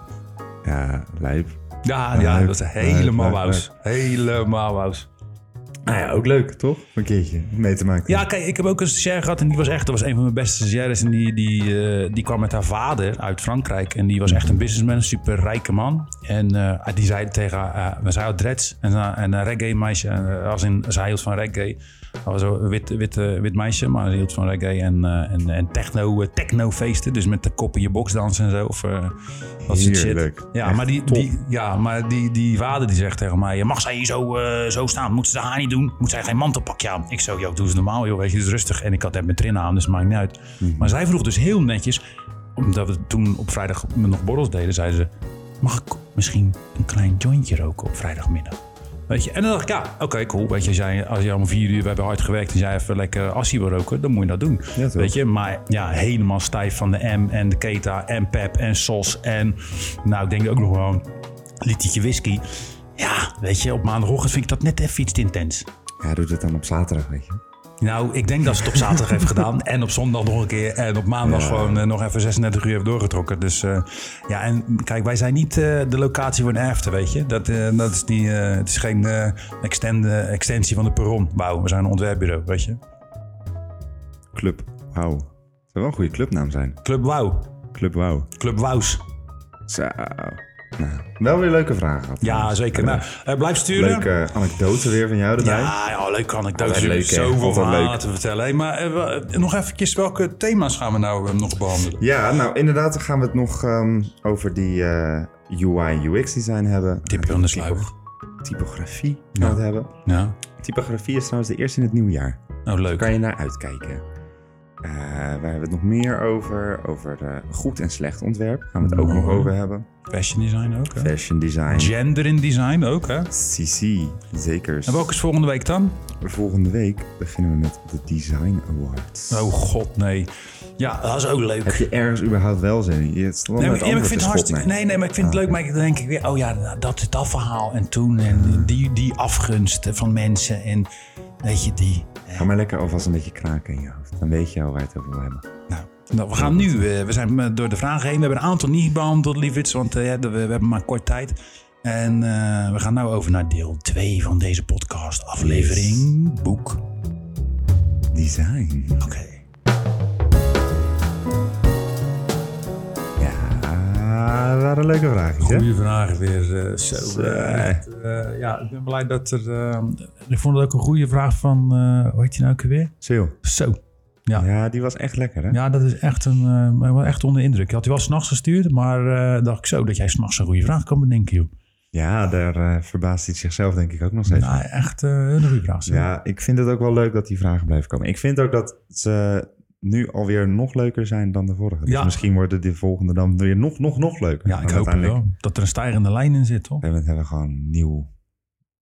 Ja, lijp. Ja, ja, dat was helemaal wous. Helemaal wous. Nou ja, ook leuk, toch? Een keertje mee te maken. Ja, kijk, ik heb ook een stagiair gehad en die was echt, dat was een van mijn beste stagiaires. En die, die, uh, die kwam met haar vader uit Frankrijk. En die was echt een businessman, een super rijke man. En uh, die zei tegen haar, uh, zij had dreads en, en een reggae meisje, als in, zij hield van reggae. Dat was een wit, wit, wit meisje, maar ze hield van reggae en, en, en techno, techno feesten. Dus met de kop in je box dansen en zo. Of wat shit. Ja, maar, die, die, ja, maar die, die vader die zegt tegen mij, mag zij hier zo, zo staan? Moet ze haar niet doen? Moet zij geen mantelpakje aan? Ik zo, joh, doe ze normaal, joh, weet je, dus rustig. En ik had het met trin aan, dus maakt niet uit. Mhm. Maar zij vroeg dus heel netjes, omdat we toen op vrijdag nog borrels deden, zeiden ze, mag ik misschien een klein jointje roken op vrijdagmiddag? Weet je, en dan dacht ik, ja, oké, cool. Weet je, als, jij, als je om vier uur, we hebben hard gewerkt en jij even lekker assie wil roken, dan moet je dat doen. weet je, maar ja, helemaal stijf van de M en de Keta en Pep en Sos en nou, ik denk ook nog wel een litertje whisky. Ja, weet je, op maandagochtend vind ik dat net even iets te intens. Ja, doet het dan op zaterdag, weet je. Nou, ik denk dat ze het op zaterdag heeft gedaan. En op zondag nog een keer. En op maandag gewoon uh, nog even 36 uur heeft doorgetrokken. Dus uh, ja, en kijk, wij zijn niet uh, de locatie voor een erfte, weet je. Dat, dat is, niet, het is geen extend, extensie van de perron. Wauw, we zijn een ontwerpbureau, weet je. Club Wauw. Het zou wel een goede clubnaam zijn. Club Wauw. Club Wauw. Club Wous. Zo. Nou, wel weer leuke vragen. Ja, zeker. Nou, uh, blijf sturen. Leuke anekdote weer van jou erbij. Ja, ja leuke anekdote. Leuk, Zoveel verhalen te vertellen. Hey, maar uh, nog eventjes, welke thema's gaan we nou nog behandelen? Ja, nou inderdaad gaan we het nog um, over die UI UX design hebben. Tipje van de sluier. Typografie gaan ja. we het hebben. Ja. Typografie is trouwens de eerste in het nieuwjaar. Oh, leuk. kan je naar uitkijken. Uh, waar hebben we het nog meer over? Over uh, goed en slecht ontwerp. Gaan we het ook nog over hebben. Fashion design ook, hè? Fashion design. Gender in design ook, hè? CC, zeker. En welke is volgende week dan? Volgende week beginnen we met de Design Awards. Oh god, nee. Ja, dat is ook leuk. Heb je ergens überhaupt wel zin in? nee, maar, ik vind het hartstikke... Nee, nee, maar ik vind het ah, leuk. Maar dan denk ik weer, oh ja, nou, dat is dat verhaal. En toen, en die, die afgunst van mensen. En weet je, die... Ga maar lekker alvast een beetje kraken in je hoofd. Dan weet je al waar je het over wil hebben. Nou, nou we gaan nu, uh, we zijn door de vragen heen. We hebben een aantal niet behandeld, liefits, want uh, we, we, hebben maar kort tijd. En uh, we gaan nu over naar deel 2 van deze podcast. Aflevering boek. Design. Oké. Okay. Ja, dat waren leuke vragen. Goeie vragen weer. Uh, zo. Uh, ja, ik ben blij dat er... ik vond het ook een goede vraag van... hoe heet je nou ook weer? Sil. Zo. Ja. ja, die was echt lekker, hè? Ja, dat is echt, een, uh, echt onder indruk. Je had die wel s'nachts gestuurd, maar dacht ik zo dat jij s'nachts een goede vraag kan bedenken, joh. Ja, daar uh, verbaast hij zichzelf denk ik ook nog steeds. Ja, echt een goede vraag. Ja, ik vind het ook wel leuk dat die vragen blijven komen. Ik vind ook dat ze nu alweer nog leuker zijn dan de vorige. Dus ja. misschien worden die volgende dan weer nog, nog, nog leuker. Ja, ik hoop wel. Dat er een stijgende lijn in zit, toch? We hebben gewoon een nieuw,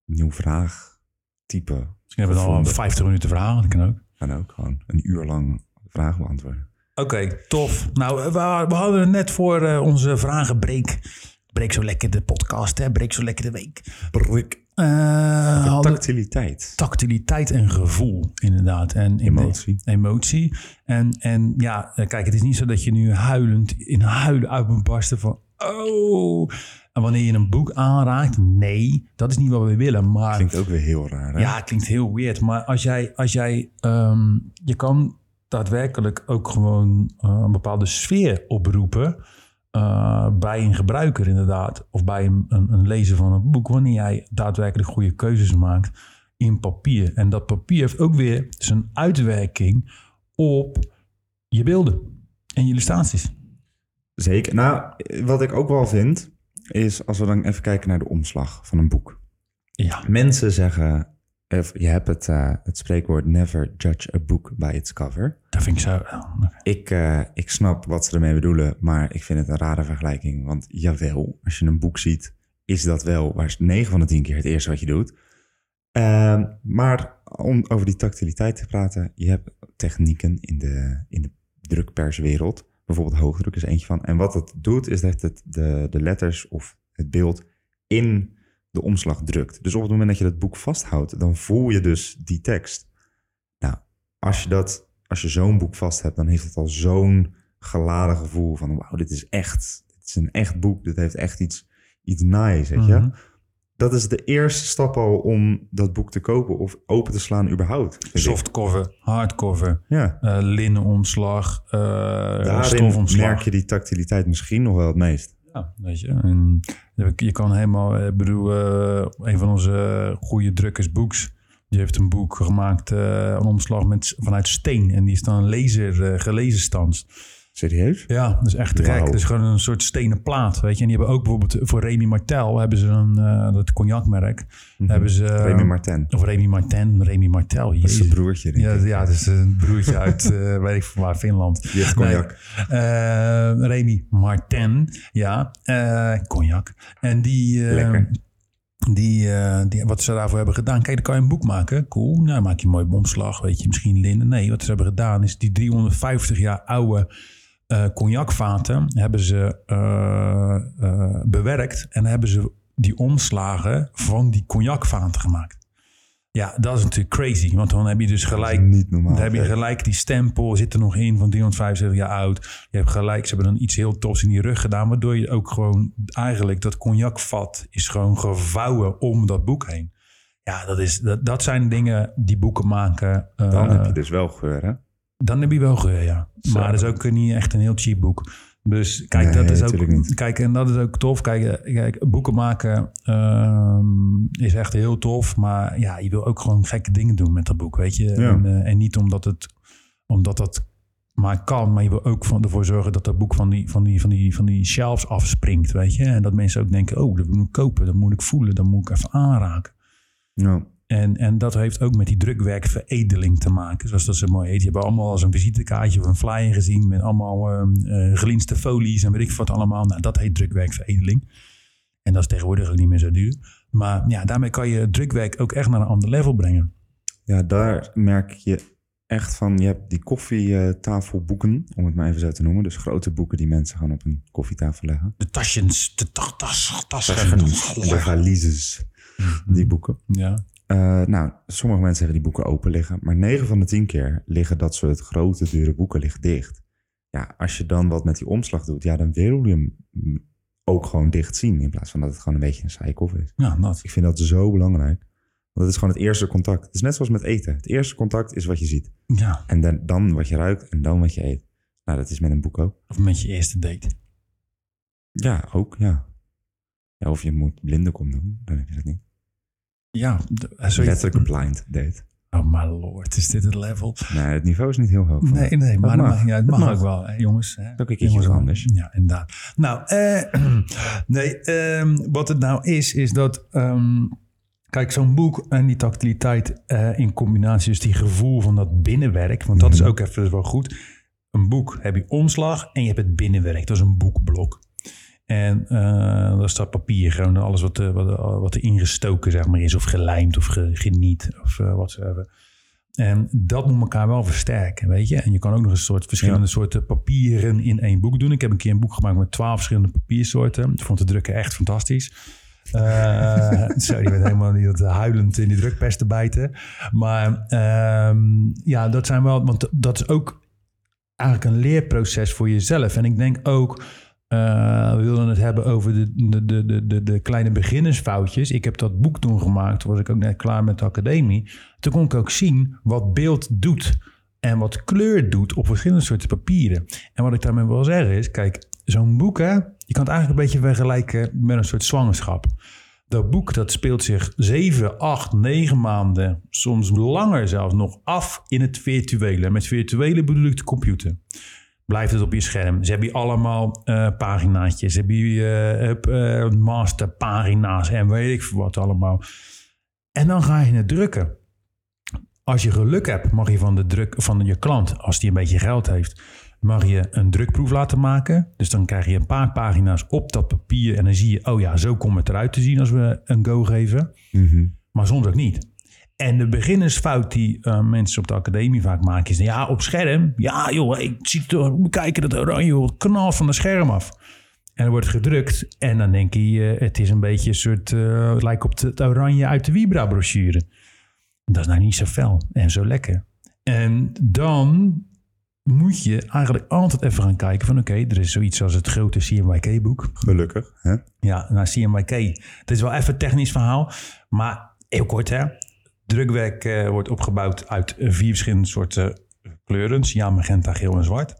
nieuw vraagtype. Misschien hebben we al 50 minuten vragen, dat kan ook. Kan ook, gewoon een uur lang vragen beantwoorden. Oké, tof. Nou, we, we hadden net voor uh, onze vragenbreak. Breek zo lekker de podcast, hè? Breek zo lekker de week. Breek. Uh, tactiliteit. Tactiliteit en gevoel, inderdaad. En emotie. emotie. En, en ja, eh, kijk, het is niet zo dat je nu huilend in huilen uit moet barsten van... Oh, en wanneer je een boek aanraakt, nee, dat is niet wat we willen. Maar, klinkt ook weer heel raar. Hè? Ja, klinkt heel weird. Maar als jij, als jij um, je kan daadwerkelijk ook gewoon uh, een bepaalde sfeer oproepen. Uh, bij een gebruiker inderdaad, of bij een, een, een, lezer van een boek, wanneer jij daadwerkelijk goede keuzes maakt in papier. En dat papier heeft ook weer zijn uitwerking op je beelden en je illustraties. Zeker. Nou, wat ik ook wel vind, is als we dan even kijken naar de omslag van een boek. Ja. Mensen zeggen, je hebt het, uh, het spreekwoord never judge a book by its cover. Dat vind ik zo. Ik, uh, ik snap wat ze ermee bedoelen, maar ik vind het een rare vergelijking. Want jawel, als je een boek ziet, is dat wel waar 9 van de 10 keer het eerste wat je doet. Uh, maar om over die tactiliteit te praten, je hebt technieken in de, in de drukperswereld Bijvoorbeeld hoogdruk is eentje van. En wat het doet, is dat het de, de letters of het beeld in de omslag drukt. Dus op het moment dat je dat boek vasthoudt, dan voel je dus die tekst. Nou, als je, dat, als je zo'n boek vast hebt, dan heeft het al zo'n geladen gevoel van... wauw, dit is echt, dit is een echt boek, dit heeft echt iets, iets nice, weet je? Mhm dat is de eerste stap al om dat boek te kopen of open te slaan überhaupt. Softcover, hardcover, ja. uh, linnenomslag, uh, Daarin stofomslag. merk je die tactiliteit misschien nog wel het meest. Weet je. Je kan helemaal, ik bedoel, uh, een van onze goede drukkers, Boeks, die heeft een boek gemaakt, een omslag met, vanuit steen. En die is dan laser, gelezen stand. Serieus? Ja, dat is echt gek. Het is gewoon een soort stenen plaat, weet je. En die hebben ook bijvoorbeeld voor Remy Martel, hebben ze een, uh, dat cognacmerk, mm hebben ze... Remy Martin. Of Remy Martin, Remy Martel. Dat is een broertje, denk ja, ik. Ja, dat is een broertje uit, uh, weet ik van waar, Finland. Die heeft cognac. Nee, Remy Martin, ja, cognac. En die... Lekker. Die, uh, die, wat ze daarvoor hebben gedaan. Kijk, dan kan je een boek maken. Cool. Nou, maak je een mooi bomslag, weet je. Misschien linnen. Nee, wat ze hebben gedaan is die 350 jaar oude uh, cognacvaten hebben ze uh, uh, bewerkt en hebben ze die omslagen van die cognacvaten gemaakt. Ja, dat is natuurlijk crazy, want dan heb je dus gelijk, niet normaal, dan heb je gelijk die stempel zit er nog in van 375 jaar oud. Je hebt gelijk, ze hebben dan iets heel tofs in die rug gedaan, waardoor je ook gewoon eigenlijk dat cognacvat is gewoon gevouwen om dat boek heen. Ja, dat, is, dat, dat zijn dingen die boeken maken. dan heb je dus wel geur, hè? Dan heb je wel geur, ja. Maar dat is ook niet echt een heel cheap boek. Dus kijk, dat is ook. Kijk, en dat is ook tof. Kijk, eh, kijk boeken maken um, is echt heel tof. Maar ja, je wil ook gewoon gekke dingen doen met dat boek, weet je. En, uh, en, niet omdat het, omdat dat maar kan, maar je wil ook van, ervoor zorgen dat dat boek van die, van, die, van, die, van die shelves afspringt, weet je. En dat mensen ook denken, oh, dat moet ik kopen, dat moet ik voelen, dat moet ik even aanraken. Ja. En, en dat heeft ook met die drukwerkveredeling te maken, zoals dat zo mooi heet. Je hebt allemaal als een visitekaartje of een flyer gezien met allemaal uh, gelinste folies en weet ik wat allemaal. Nou, dat heet drukwerkveredeling. En dat is tegenwoordig ook niet meer zo duur. Maar ja, daarmee kan je drukwerk ook echt naar een ander level brengen. Ja, daar merk je echt van. Je hebt die koffietafelboeken, om het maar even zo te noemen. Dus grote boeken die mensen gaan op een koffietafel leggen. De tasjes, de tas, tas, tas, de valises, die boeken. Ja. Uh, nou, sommige mensen hebben die boeken open liggen, maar 9 van de 10 keer liggen dat soort grote, dure boeken liggen dicht. Ja, als je dan wat met die omslag doet, ja, dan wil je hem ook gewoon dicht zien. In plaats van dat het gewoon een beetje een saaie koffer is. Ja, dat. Ik vind dat zo belangrijk. Want het is gewoon het eerste contact. Het is net zoals met eten. Het eerste contact is wat je ziet. Ja. En dan, dan wat je ruikt en dan wat je eet. Nou, dat is met een boek ook. Of met je eerste date. Ja, ook, ja. ja of je moet blinde kom doen, dan heb je dat niet. Ja, zo Letterlijk een blind date. Oh my lord, is dit het level? Nee, het niveau is niet heel hoog. Nee, nee, maar dat mag. ja, het mag mag. ook wel, hè, jongens. Hè. ook een keertje anders. Ja, inderdaad. Nou, eh, nee, ehm, wat het nou is, is dat... ehm, kijk, zo'n boek en die tactiliteit eh, in combinatie, dus die gevoel van dat binnenwerk, want dat is Mhm. ook even wel goed. Een boek heb je omslag en je hebt het binnenwerk. Dat is een boekblok. En eh daar staat papier, gewoon alles wat, eh, wat, wat er ingestoken zeg maar, is, of gelijmd of ge- geniet of eh wat ze hebben. En dat moet elkaar wel versterken, weet je. En je kan ook nog een soort verschillende Ja. soorten papieren in één boek doen. Ik heb een keer een boek gemaakt met twaalf verschillende papiersoorten. Ik vond de drukken echt fantastisch. Eh zo, die werd helemaal niet huilend in die drukpers te bijten. Maar ehm, ja, dat zijn wel, want dat is ook eigenlijk een leerproces voor jezelf. En ik denk ook, eh, we wilden het hebben over de, de, de, de, de, kleine beginnersfoutjes. Ik heb dat boek toen gemaakt, toen was ik ook net klaar met de academie. Toen kon ik ook zien wat beeld doet en wat kleur doet op verschillende soorten papieren. En wat ik daarmee wil zeggen is, kijk, zo'n boek, hè, je kan het eigenlijk een beetje vergelijken met een soort zwangerschap. Dat boek dat speelt zich 7, 8, 9 maanden, soms langer zelfs nog af in het virtuele. Met virtuele bedoel ik de computer. Blijft het op je scherm. Ze hebben hier allemaal eh paginaatjes. Ze hebben hier eh, hup, eh, masterpagina's en weet ik wat allemaal. En dan ga je het drukken. Als je geluk hebt, mag je van de druk van je klant, als die een beetje geld heeft, mag je een drukproef laten maken. Dus dan krijg je een paar pagina's op dat papier en dan zie je, oh ja, zo komt het eruit te zien als we een go geven. Mhm. Maar soms ook niet. En de beginnersfout die eh, mensen op de academie vaak maken is... ja, op scherm, ja joh, ik zie toch, moet kijken dat oranje joh, knal van het scherm af. En er wordt gedrukt en dan denk je, eh, het is een beetje een soort... eh, het lijkt op het oranje uit de Vibra-brochure. Dat is nou niet zo fel en zo lekker. En dan moet je eigenlijk altijd even gaan kijken van... oké, er is zoiets als het grote CMYK-boek. Gelukkig. Hè? Ja, naar CMYK. Het is wel even een technisch verhaal, maar heel kort hè. Drukwerk eh, wordt opgebouwd uit eh, vier verschillende soorten kleuren. Cyan, magenta, geel en zwart.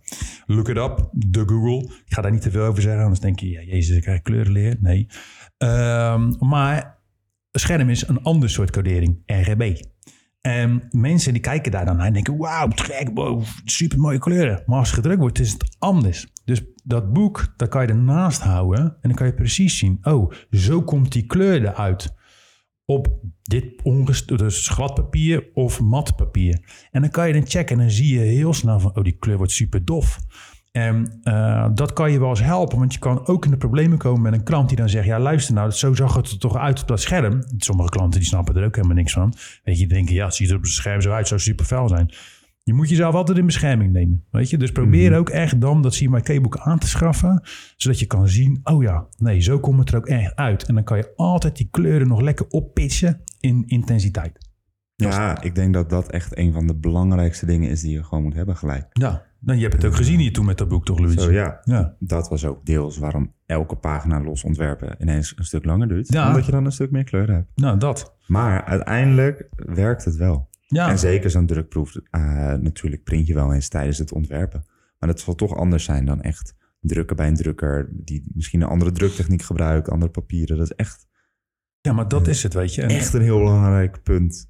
Look it up, de Google. Ik ga daar niet te veel over zeggen, anders denk je, ja, jezus, ik krijg kleurenleer. Nee. Ehm, maar scherm is een ander soort codering, RGB. En mensen die kijken daar dan naar en denken, wauw, gek, wow, super mooie kleuren. Maar als het gedrukt wordt, is het anders. Dus dat boek, dat kan je ernaast houden en dan kan je precies zien, oh, zo komt die kleur eruit. Op dit ongest dus glad papier of mat papier. En dan kan je dan checken en dan zie je heel snel van, oh, die kleur wordt super dof. En eh, dat kan je wel eens helpen, want je kan ook in de problemen komen met een klant die dan zegt: Ja, luister nou, zo zag het er toch uit op dat scherm. Sommige klanten die snappen er ook helemaal niks van. Weet je, denken: Ja, het ziet er op het scherm zo uit, zou super fel zijn. Je moet jezelf altijd in bescherming nemen. Weet je? Dus probeer ook echt dan dat CMYK-boek aan te schaffen, zodat je kan zien: Oh ja, nee, zo komt het er ook echt uit. En dan kan je altijd die kleuren nog lekker oppitchen in intensiteit. Ja, ik denk dat dat echt een van de belangrijkste dingen is die je gewoon moet hebben gelijk. Ja, nou, je hebt het ook gezien hier toen met dat boek, toch, Louis? Zo ja, Ja. dat was ook deels waarom elke pagina los ontwerpen ineens een stuk langer duurt. Ja. Omdat je dan een stuk meer kleuren hebt. Nou, dat. Maar uiteindelijk werkt het wel. Ja. En zeker zo'n drukproef, eh, natuurlijk print je wel eens tijdens het ontwerpen. Maar dat zal toch anders zijn dan echt drukken bij een drukker die misschien een andere druktechniek gebruikt, andere papieren. Dat is echt, ja, maar dat is het, weet je. En- echt een heel belangrijk punt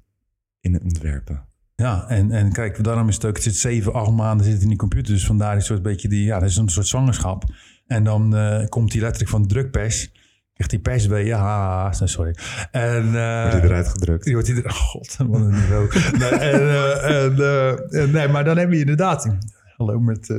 in het ontwerpen. Ja, en, en kijk, daarom is het ook, het zit zeven, acht maanden zit in die computer. Dus vandaar is een beetje die, ja, dat is een soort zwangerschap. En dan eh, komt die letterlijk van de drukpers. Krijgt die pers bij, ja, sorry. En, eh, Wordt die eruit gedrukt. die wordt die er, oh god, wat een niveau. nee, en, eh, en, eh, nee, maar dan heb je inderdaad, hallo met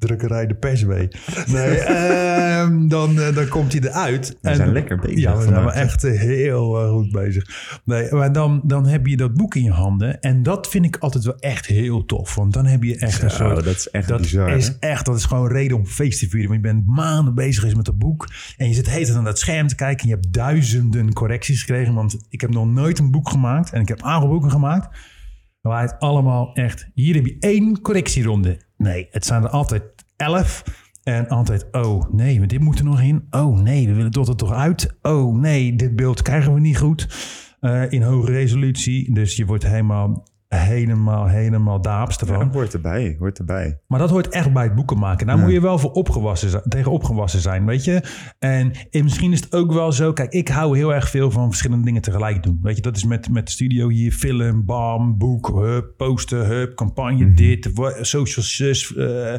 drukkerij de pers mee. Nee, ehm, dan, eh, dan komt hij eruit. We zijn lekker bezig Ja, we zijn echt eh, heel eh, goed bezig. Nee, maar dan, dan heb je dat boek in je handen. En dat vind ik altijd wel echt heel tof. Want dan heb je echt een Zo, soort... dat is echt Dat bizar. is hè? echt, dat is gewoon een reden om feest te vieren. Want je bent maanden bezig geweest met dat boek. En je zit tijd aan dat scherm te kijken. En je hebt duizenden correcties gekregen. Want ik heb nog nooit een boek gemaakt. En ik heb aantal boeken gemaakt. Waar het allemaal echt... Hier heb je één correctieronde. Nee, het zijn er altijd elf. En altijd, oh nee, dit moet er nog in. Oh nee, we willen tot er toch uit. Oh nee, dit beeld krijgen we niet goed. Uh, in hoge resolutie. Dus je wordt helemaal helemaal, helemaal daaps ervan. Ja, hoort erbij, hoort erbij. Maar dat hoort echt bij het boeken maken. Daar moet je wel voor opgewassen zijn, tegen opgewassen zijn, weet je. En, en, misschien is het ook wel zo... Kijk, ik hou heel erg veel van verschillende dingen tegelijk doen. Weet je, dat is met, met de studio hier. Film, bam, boek, hup, poster, hup, campagne, mm dit, social sus. Uh,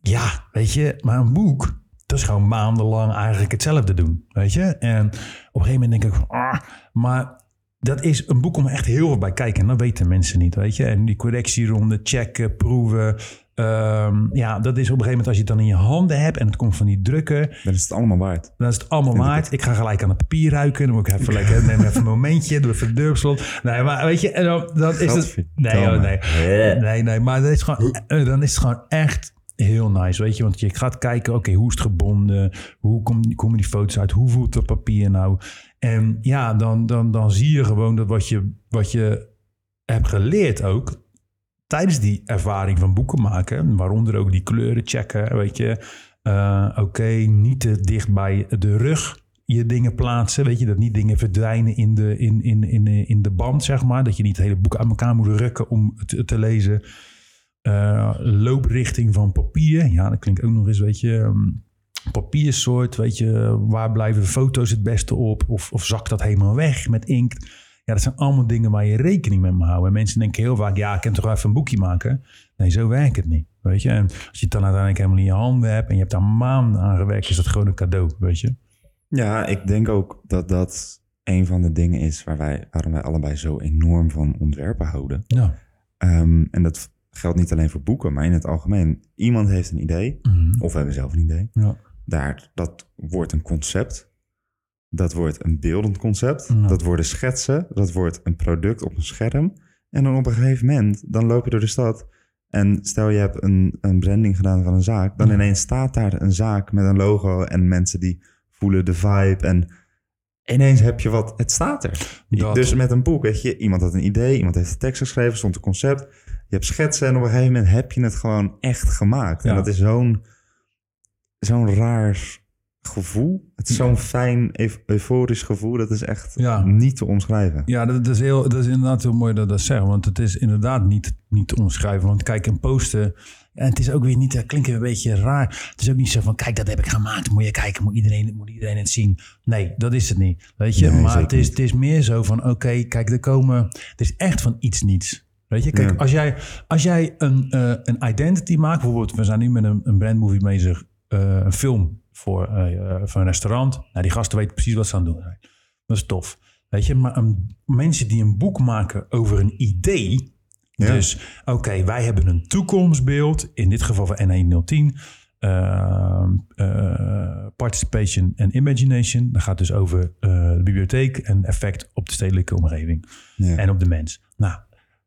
ja, weet je, maar een boek... Dat is gewoon maandenlang eigenlijk hetzelfde doen, weet je. En op een gegeven moment denk ik van... Ah, maar dat is een boek om echt heel veel bij kijken. En dat weten mensen niet, weet je. En die correctieronde, checken, proeven. Um, ja, dat is op een gegeven moment als je het dan in je handen hebt en het komt van die drukken. Dan is het allemaal waard. Dan is het allemaal waard. Ik ga gelijk aan het papier ruiken. Dan moet ik even lekker, neem even een momentje, doe even de deurslot. Nee, maar weet je, en dan, dan is het... Nee, oh, nee. Nee, nee, maar dan is, het gewoon, eh, dan is het gewoon echt heel nice, weet je. Want je gaat kijken, oké, hoe is het gebonden? Hoe komen die foto's uit? Hoe voelt het papier nou? En ja, dan, dan, dan zie je gewoon dat wat je, wat je hebt geleerd ook tijdens die ervaring van boeken maken, waaronder ook die kleuren checken, weet je. Uh, Oké, niet te dicht bij de rug je dingen plaatsen. Weet je, dat niet dingen verdwijnen in de, in, in, in, in de band, zeg maar. Dat je niet het hele boek aan elkaar moet rukken om te lezen. Uh, looprichting van papier. Ja, dat klinkt ook nog eens, weet je. Um, papiersoort, weet je, waar blijven foto's het beste op? Of, of zakt dat helemaal weg met inkt? Ja, dat zijn allemaal dingen waar je rekening mee moet houden. En mensen denken heel vaak, ja, ik kan toch even een boekje maken? Nee, zo werkt het niet, weet je. En als je het dan uiteindelijk helemaal in je handen hebt en je hebt daar maanden aan gewerkt, is dat gewoon een cadeau, weet je. Ja, ik denk ook dat dat een van de dingen is waar wij, waarom wij allebei zo enorm van ontwerpen houden. Ja. Um, en dat geldt niet alleen voor boeken, maar in het algemeen. Iemand heeft een idee, mhm. of we hebben zelf een idee. Ja. Daar, dat wordt een concept. Dat wordt een beeldend concept. Dat worden schetsen. Dat wordt een product op een scherm. En dan op een gegeven moment, dan loop je door de stad. En stel je hebt een, een branding gedaan van een zaak. Dan ineens staat daar een zaak met een logo. En mensen die voelen de vibe. En ineens heb je wat. Het staat er. Dus met een boek, weet je, iemand had een idee. Iemand heeft de tekst geschreven, stond een concept. Je hebt schetsen en op een gegeven moment heb je het gewoon echt gemaakt. En dat is zo'n zo'n raar gevoel. Het is zo'n fijn, euforisch gevoel. Dat is echt niet te omschrijven. Ja, dat is, heel, dat is inderdaad heel mooi dat dat zegt. Want het is inderdaad niet, niet te omschrijven. Want kijk, een posten... En het is ook weer niet, dat klinkt een beetje raar. Het is ook niet zo van, kijk, dat heb ik gemaakt. Moet je kijken, moet iedereen, moet iedereen het zien. Nee, dat is het niet. Weet je, maar het is, het is meer zo van, oké, kijk, er komen, het is echt van iets niets. Weet je, kijk, als jij, als jij een, uh, een identity maakt, bijvoorbeeld, we zijn nu met een, een brandmovie bezig, uh, een film voor, uh, voor een restaurant. Nou, die gasten weten precies wat ze aan het doen zijn. Dat is tof. Weet je, maar een, mensen die een boek maken over een idee. Dus, oké, wij hebben een toekomstbeeld, in dit geval van N110. Uh, uh, participation en imagination. Dat gaat dus over uh, de bibliotheek en effect op de stedelijke omgeving ja. en op de mens. Nou,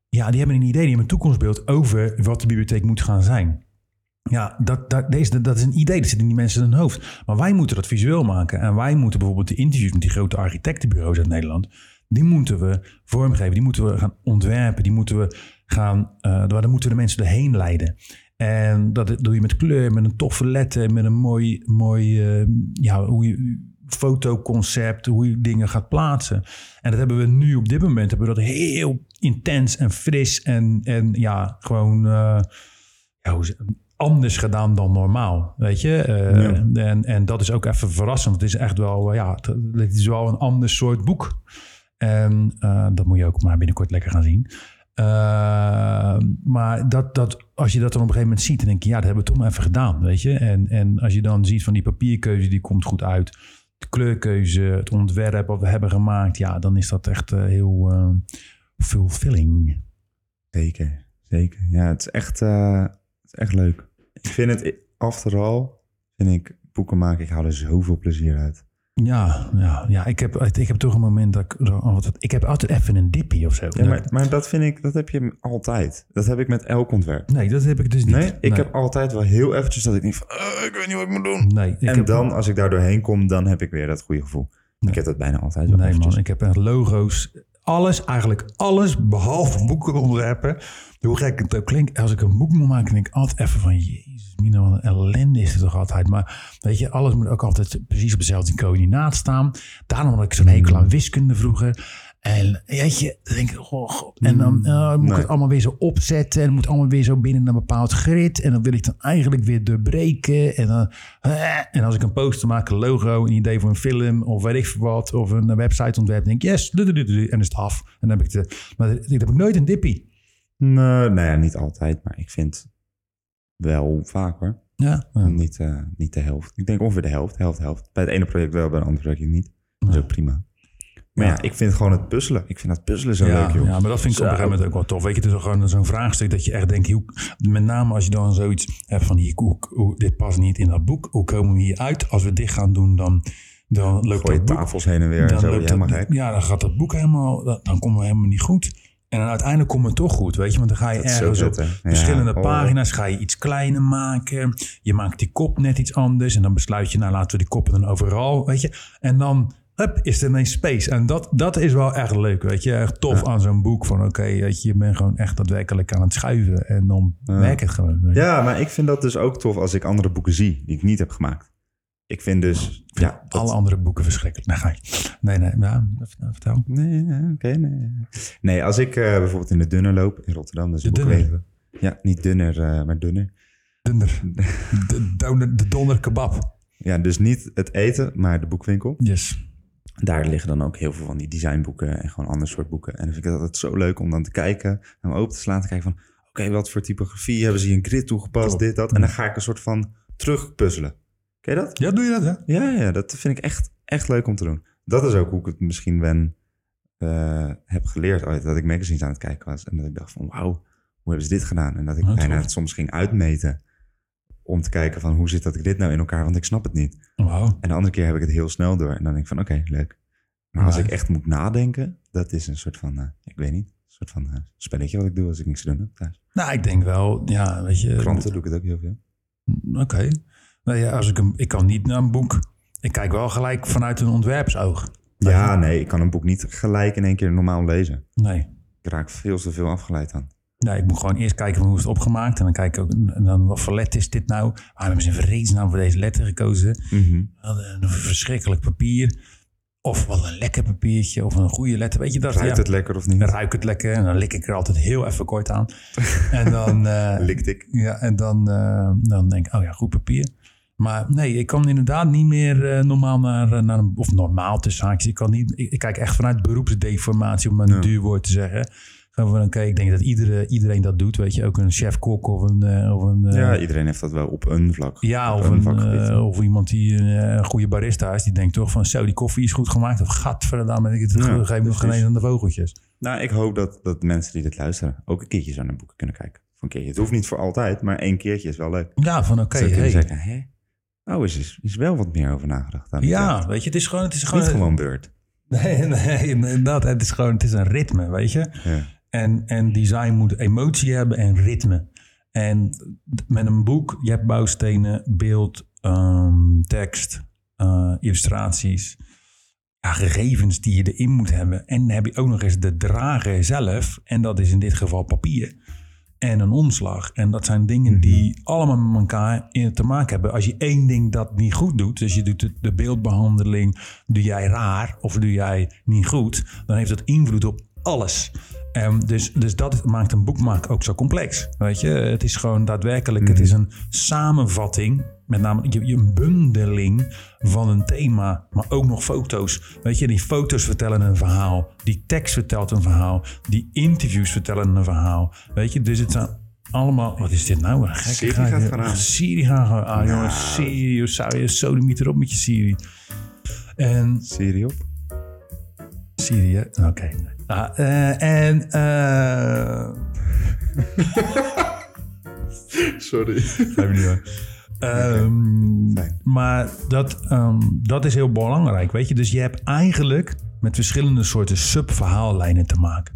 ja, die hebben een idee, die hebben een toekomstbeeld over wat de bibliotheek moet gaan zijn. Ja, dat, dat, deze, dat is een idee, dat zit in die mensen in hun hoofd. Maar wij moeten dat visueel maken. En wij moeten bijvoorbeeld de interviews met die grote architectenbureaus uit Nederland... die moeten we vormgeven, die moeten we gaan ontwerpen... die moeten we gaan, uh, daar moeten we de mensen erheen leiden. En dat doe je met kleur, met een toffe letter... met een mooi, mooi uh, ja, hoe je, fotoconcept, hoe je dingen gaat plaatsen. En dat hebben we nu op dit moment hebben we dat heel intens en fris... en, en ja, gewoon... Uh, ja, hoe, anders gedaan dan normaal, weet je. Uh, en, en dat is ook even verrassend. Het is echt wel, ja, het is wel een ander soort boek. En uh, dat moet je ook maar binnenkort lekker gaan zien. Maar dat, dat, als je dat dan op een gegeven moment ziet, dan denk je, ja, dat hebben we toch maar even gedaan, weet je. En, en als je dan ziet van die papierkeuze, die komt goed uit. De kleurkeuze, het ontwerp wat we hebben gemaakt, ja, dan is dat echt heel fulfilling. Zeker, zeker. Ja, het is echt, het is echt leuk. Ik vind het, after all, vind ik boeken maken, ik haal er zoveel plezier uit. Ja, ja, ja ik, heb, ik heb toch een moment dat ik... Ik heb altijd even een dippie of zo. Ja, maar, maar dat vind ik, dat heb je altijd. Dat heb ik met elk ontwerp. Nee, dat heb ik dus niet. Nee, ik heb altijd wel heel eventjes dat ik niet van... Oh, ik weet niet wat ik moet doen. Nee, ik en dan, als ik daar doorheen kom, dan heb ik weer dat goede gevoel. Ik heb dat bijna altijd wel Nee man, ik heb echt logo's. Alles, eigenlijk alles, behalve boeken onderwerpen. Hoe gek het ook klinkt. Als ik een boek moet maken, denk ik altijd even van... Jezus Mina, wat een ellende is het toch altijd. Maar weet je, alles moet ook altijd precies op dezelfde coördinaat staan. Daarom had ik zo'n hekel aan wiskunde vroeger. En weet je, dan denk ik, oh, god. en dan eh, moet ik Nee. het allemaal weer zo opzetten. En het moet allemaal weer zo binnen een bepaald grid. En dan wil ik dan eigenlijk weer doorbreken. En, dan, eh, en als ik een poster maak, een logo, een idee voor een film of weet ik wat. Of een website ontwerp, denk ik, yes, en dan is het af. En dan heb ik de, maar dat heb ik nooit een dippie. Nee, ja, niet altijd, maar ik vind wel vaak hoor. Ja, ja. Niet, eh, niet de helft. Ik denk ongeveer de helft, helft, helft. Bij het ene project wel, bij het andere project niet. Dat is ook prima. Maar Ja. ja. ik vind gewoon het puzzelen. Ik vind dat puzzelen zo ja, leuk, joh. ja, maar dat vind ik op een gegeven moment ook wel tof. Weet je, het is gewoon zo'n vraagstuk dat je echt denkt, hoe, met name als je dan zoiets hebt van, hier, hoe, hoe- dit past niet in dat boek. Hoe komen we hier uit? Als we dit gaan doen, dan, dan loopt Gooi je dat boek tafels heen en weer en zo. loopt Helemaal dat, gek. Ja, dan gaat dat boek helemaal, dan dan komen we helemaal niet goed. En dan uiteindelijk komt het toch goed, weet je. Want dan ga je Dat ergens op? Ja, verschillende oh. pagina's, ga je iets kleiner maken. Je maakt die kop net iets anders. En dan besluit je, nou laten we die koppen dan overal, weet je. En dan, hup, is er ineens space. En dat, dat is wel echt leuk, weet je. Echt tof aan zo'n boek. Van oké, weet je, je bent gewoon echt daadwerkelijk aan het schuiven. En dan werkt het gewoon. Ja, maar ik vind dat dus ook tof als ik andere boeken zie die ik niet heb gemaakt. Ik vind dus... Ja, dat- Alle andere boeken verschrikkelijk. Nee, ga je. Nee, nee, ja, vertel. Nee, nee, oké, nee. Nee, als ik eh, bijvoorbeeld in de Dunner loop in Rotterdam, dus De Dunner? Ja, niet dunner, eh, maar dunner. Donder. De, donder, de donder kebab. Ja, dus niet het eten, maar de boekwinkel. Yes. Daar liggen dan ook heel veel van die designboeken en gewoon ander soort boeken. En dan vind ik het altijd zo leuk om dan te kijken, hem open te slaan, te kijken van... Oké, wat voor typografie hebben ze hier een grid toegepast, dit, dat. En dan ga ik een soort van terugpuzzelen. Ken je dat? Ja, doe je dat, hè? Ja, ja, dat vind ik echt, echt leuk om te doen. Dat is ook hoe ik het misschien ben, eh, heb geleerd ooit. Dat ik magazines aan het kijken was. En dat ik dacht van, wauw, hoe hebben ze dit gedaan? En dat ik Ja, bijna het soms ging uitmeten. Om te kijken van, hoe zit dat ik dit nou in elkaar? Want ik snap het niet. En de andere keer heb ik het heel snel door. En dan denk ik van, oké, leuk. Maar als ik echt moet nadenken, dat is een soort van, eh, ik weet niet, een soort van eh, spelletje wat ik doe als ik niks te doen heb thuis. Nou, ik denk wel, ja, weet je. Kranten doe ik het ook heel veel. Oké. Nou ja, als ik een, ik kan niet naar een boek. Ik kijk wel gelijk vanuit een ontwerpsoog. Ja, nee, ik kan een boek niet gelijk in één keer normaal lezen. Nee. Ik raak veel te veel afgeleid aan. Nee, ik moet gewoon eerst kijken hoe is het opgemaakt. En dan kijk ik ook, en dan wat voor letter is dit nou? Waarom hebben ze in vredesnaam voor deze letter gekozen? Mhm. Wat een verschrikkelijk papier. Of wat een lekker papiertje. Of een goede letter. Weet je dat? Ruikt ja, het lekker of niet? Dan ruik ik het lekker. En dan lik ik er altijd heel even kort aan. En dan... eh, Likt ik. Ja, en dan, eh, dan denk ik, oh ja, goed papier. Maar nee, ik kan inderdaad niet meer normaal naar, naar een, of normaal tussen haakjes. Ik, kan niet, ik, ik kijk echt vanuit beroepsdeformatie, om maar een Ja. duur woord te zeggen. Gewoon van, oké, ik denk dat iedere, iedereen dat doet, weet je. Ook een chef-kok of een... eh, of een eh, Ja, iedereen heeft dat wel op een vlak. ja, of, een, eh, of iemand die eh, een goede barista is, die denkt toch van, zo, die koffie is goed gemaakt. Of gadverdamme, ik het Ja, geef nog geen aan de vogeltjes. Nou, ik hoop dat, dat mensen die dit luisteren ook een keertje zo naar boeken kunnen kijken. Een keertje. Het hoeft niet voor altijd, maar één keertje is wel leuk. Ja, van oké, kunnen hey. zeggen, hè? Oh, is, is, is wel wat meer over nagedacht. aan. Ja, weet je, het is gewoon... Het is Niet gewoon gewoon beurt. Nee, nee, inderdaad. Het is gewoon, het is een ritme, weet je. Ja. En, en design moet emotie hebben en ritme. En met een boek, je hebt bouwstenen, beeld, ehm, tekst, eh, illustraties, ja, gegevens die je erin moet hebben. En dan heb je ook nog eens de drager zelf. En dat is in dit geval papier. En een omslag. En dat zijn dingen die allemaal met elkaar in te maken hebben. Als je één ding dat niet goed doet, dus je doet de beeldbehandeling, doe jij raar of doe jij niet goed, dan heeft dat invloed op alles. Ehm, dus, dus dat maakt een boek maken ook zo complex. Weet je, het is gewoon daadwerkelijk, het is een samenvatting, met name je, je een bundeling van een thema, maar ook nog foto's. Weet je, die foto's vertellen een verhaal, die tekst vertelt een verhaal, die interviews vertellen een verhaal. Weet je, dus het zijn allemaal, wat is dit nou? Een gekke Siri ga- gaat gewoon aan. Siri gaat gewoon aan, jongens. Siri, zou je sodemiet erop met je Siri. En Siri op. Siri? Oké. Ah, en eh Sorry. Ga niet hoor. Ehm, fijn. maar dat, ehm, dat is heel belangrijk, weet je. Dus je hebt eigenlijk met verschillende soorten subverhaallijnen te maken.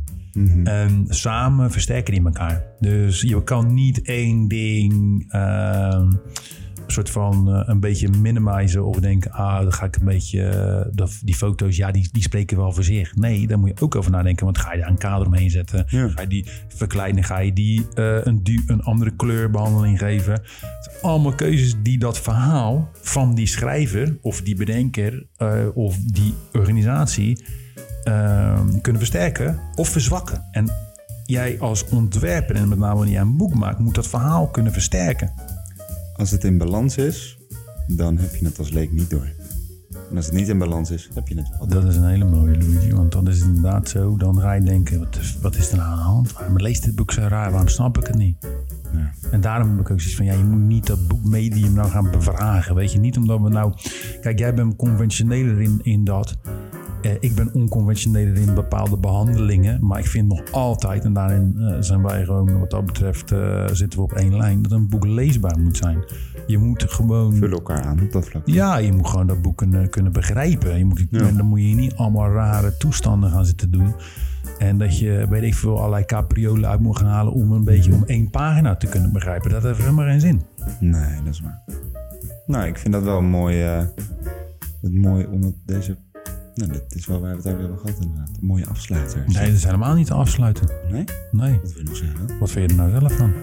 En samen versterken die elkaar. Dus je kan niet één ding ehm, soort van eh, een beetje minimizen of denken, ah, dan ga ik een beetje, eh, dat, die foto's, ja, die, die spreken wel voor zich. Nee, daar moet je ook over nadenken, want ga je daar een kader omheen zetten? Ja. Ga je die verkleinen? Ga je die eh, een, du- een andere kleurbehandeling geven? Het zijn allemaal keuzes die dat verhaal van die schrijver of die bedenker of die organisatie eh, kunnen versterken of verzwakken. En jij als ontwerper, en met name wanneer jij een boek maakt, moet dat verhaal kunnen versterken. Als het in balans is, dan heb je het als leek niet door. En als het niet in balans is, heb je het wel door. Dat is een hele mooie, Luigi. Want dan is het inderdaad zo. Dan ga je denken, wat, is- wat is er nou aan de hand? Waarom leest dit boek zo raar? Waarom snap ik het niet? Ja. En daarom heb ik ook zoiets van, ja, je moet niet dat boek medium nou gaan bevragen. Weet je, niet omdat we nou... Kijk, jij bent conventioneler in, in dat. Eh, ik ben onconventioneler in bepaalde behandelingen. Maar ik vind nog altijd, en daarin eh, zijn wij gewoon, wat dat betreft, eh, zitten we op één lijn. Dat een boek leesbaar moet zijn. Je moet gewoon... Vullen elkaar aan op dat vlak. Ja, je moet gewoon dat boek kunnen, kunnen begrijpen. Je moet, En dan moet je niet allemaal rare toestanden gaan zitten doen. En dat je, weet ik veel, allerlei capriolen uit moet gaan halen om een beetje om één pagina te kunnen begrijpen. Dat heeft helemaal geen zin. Nee, dat is waar. Nou, ik vind dat wel mooi. het mooi omdat deze. Nou, dit is wel waar we het over hebben gehad inderdaad. Een mooie afsluiter. Nee, dat is helemaal niet te afsluiten. Nee? Nee. Wat wil je nog zeggen? Wat vind je er nou zelf van?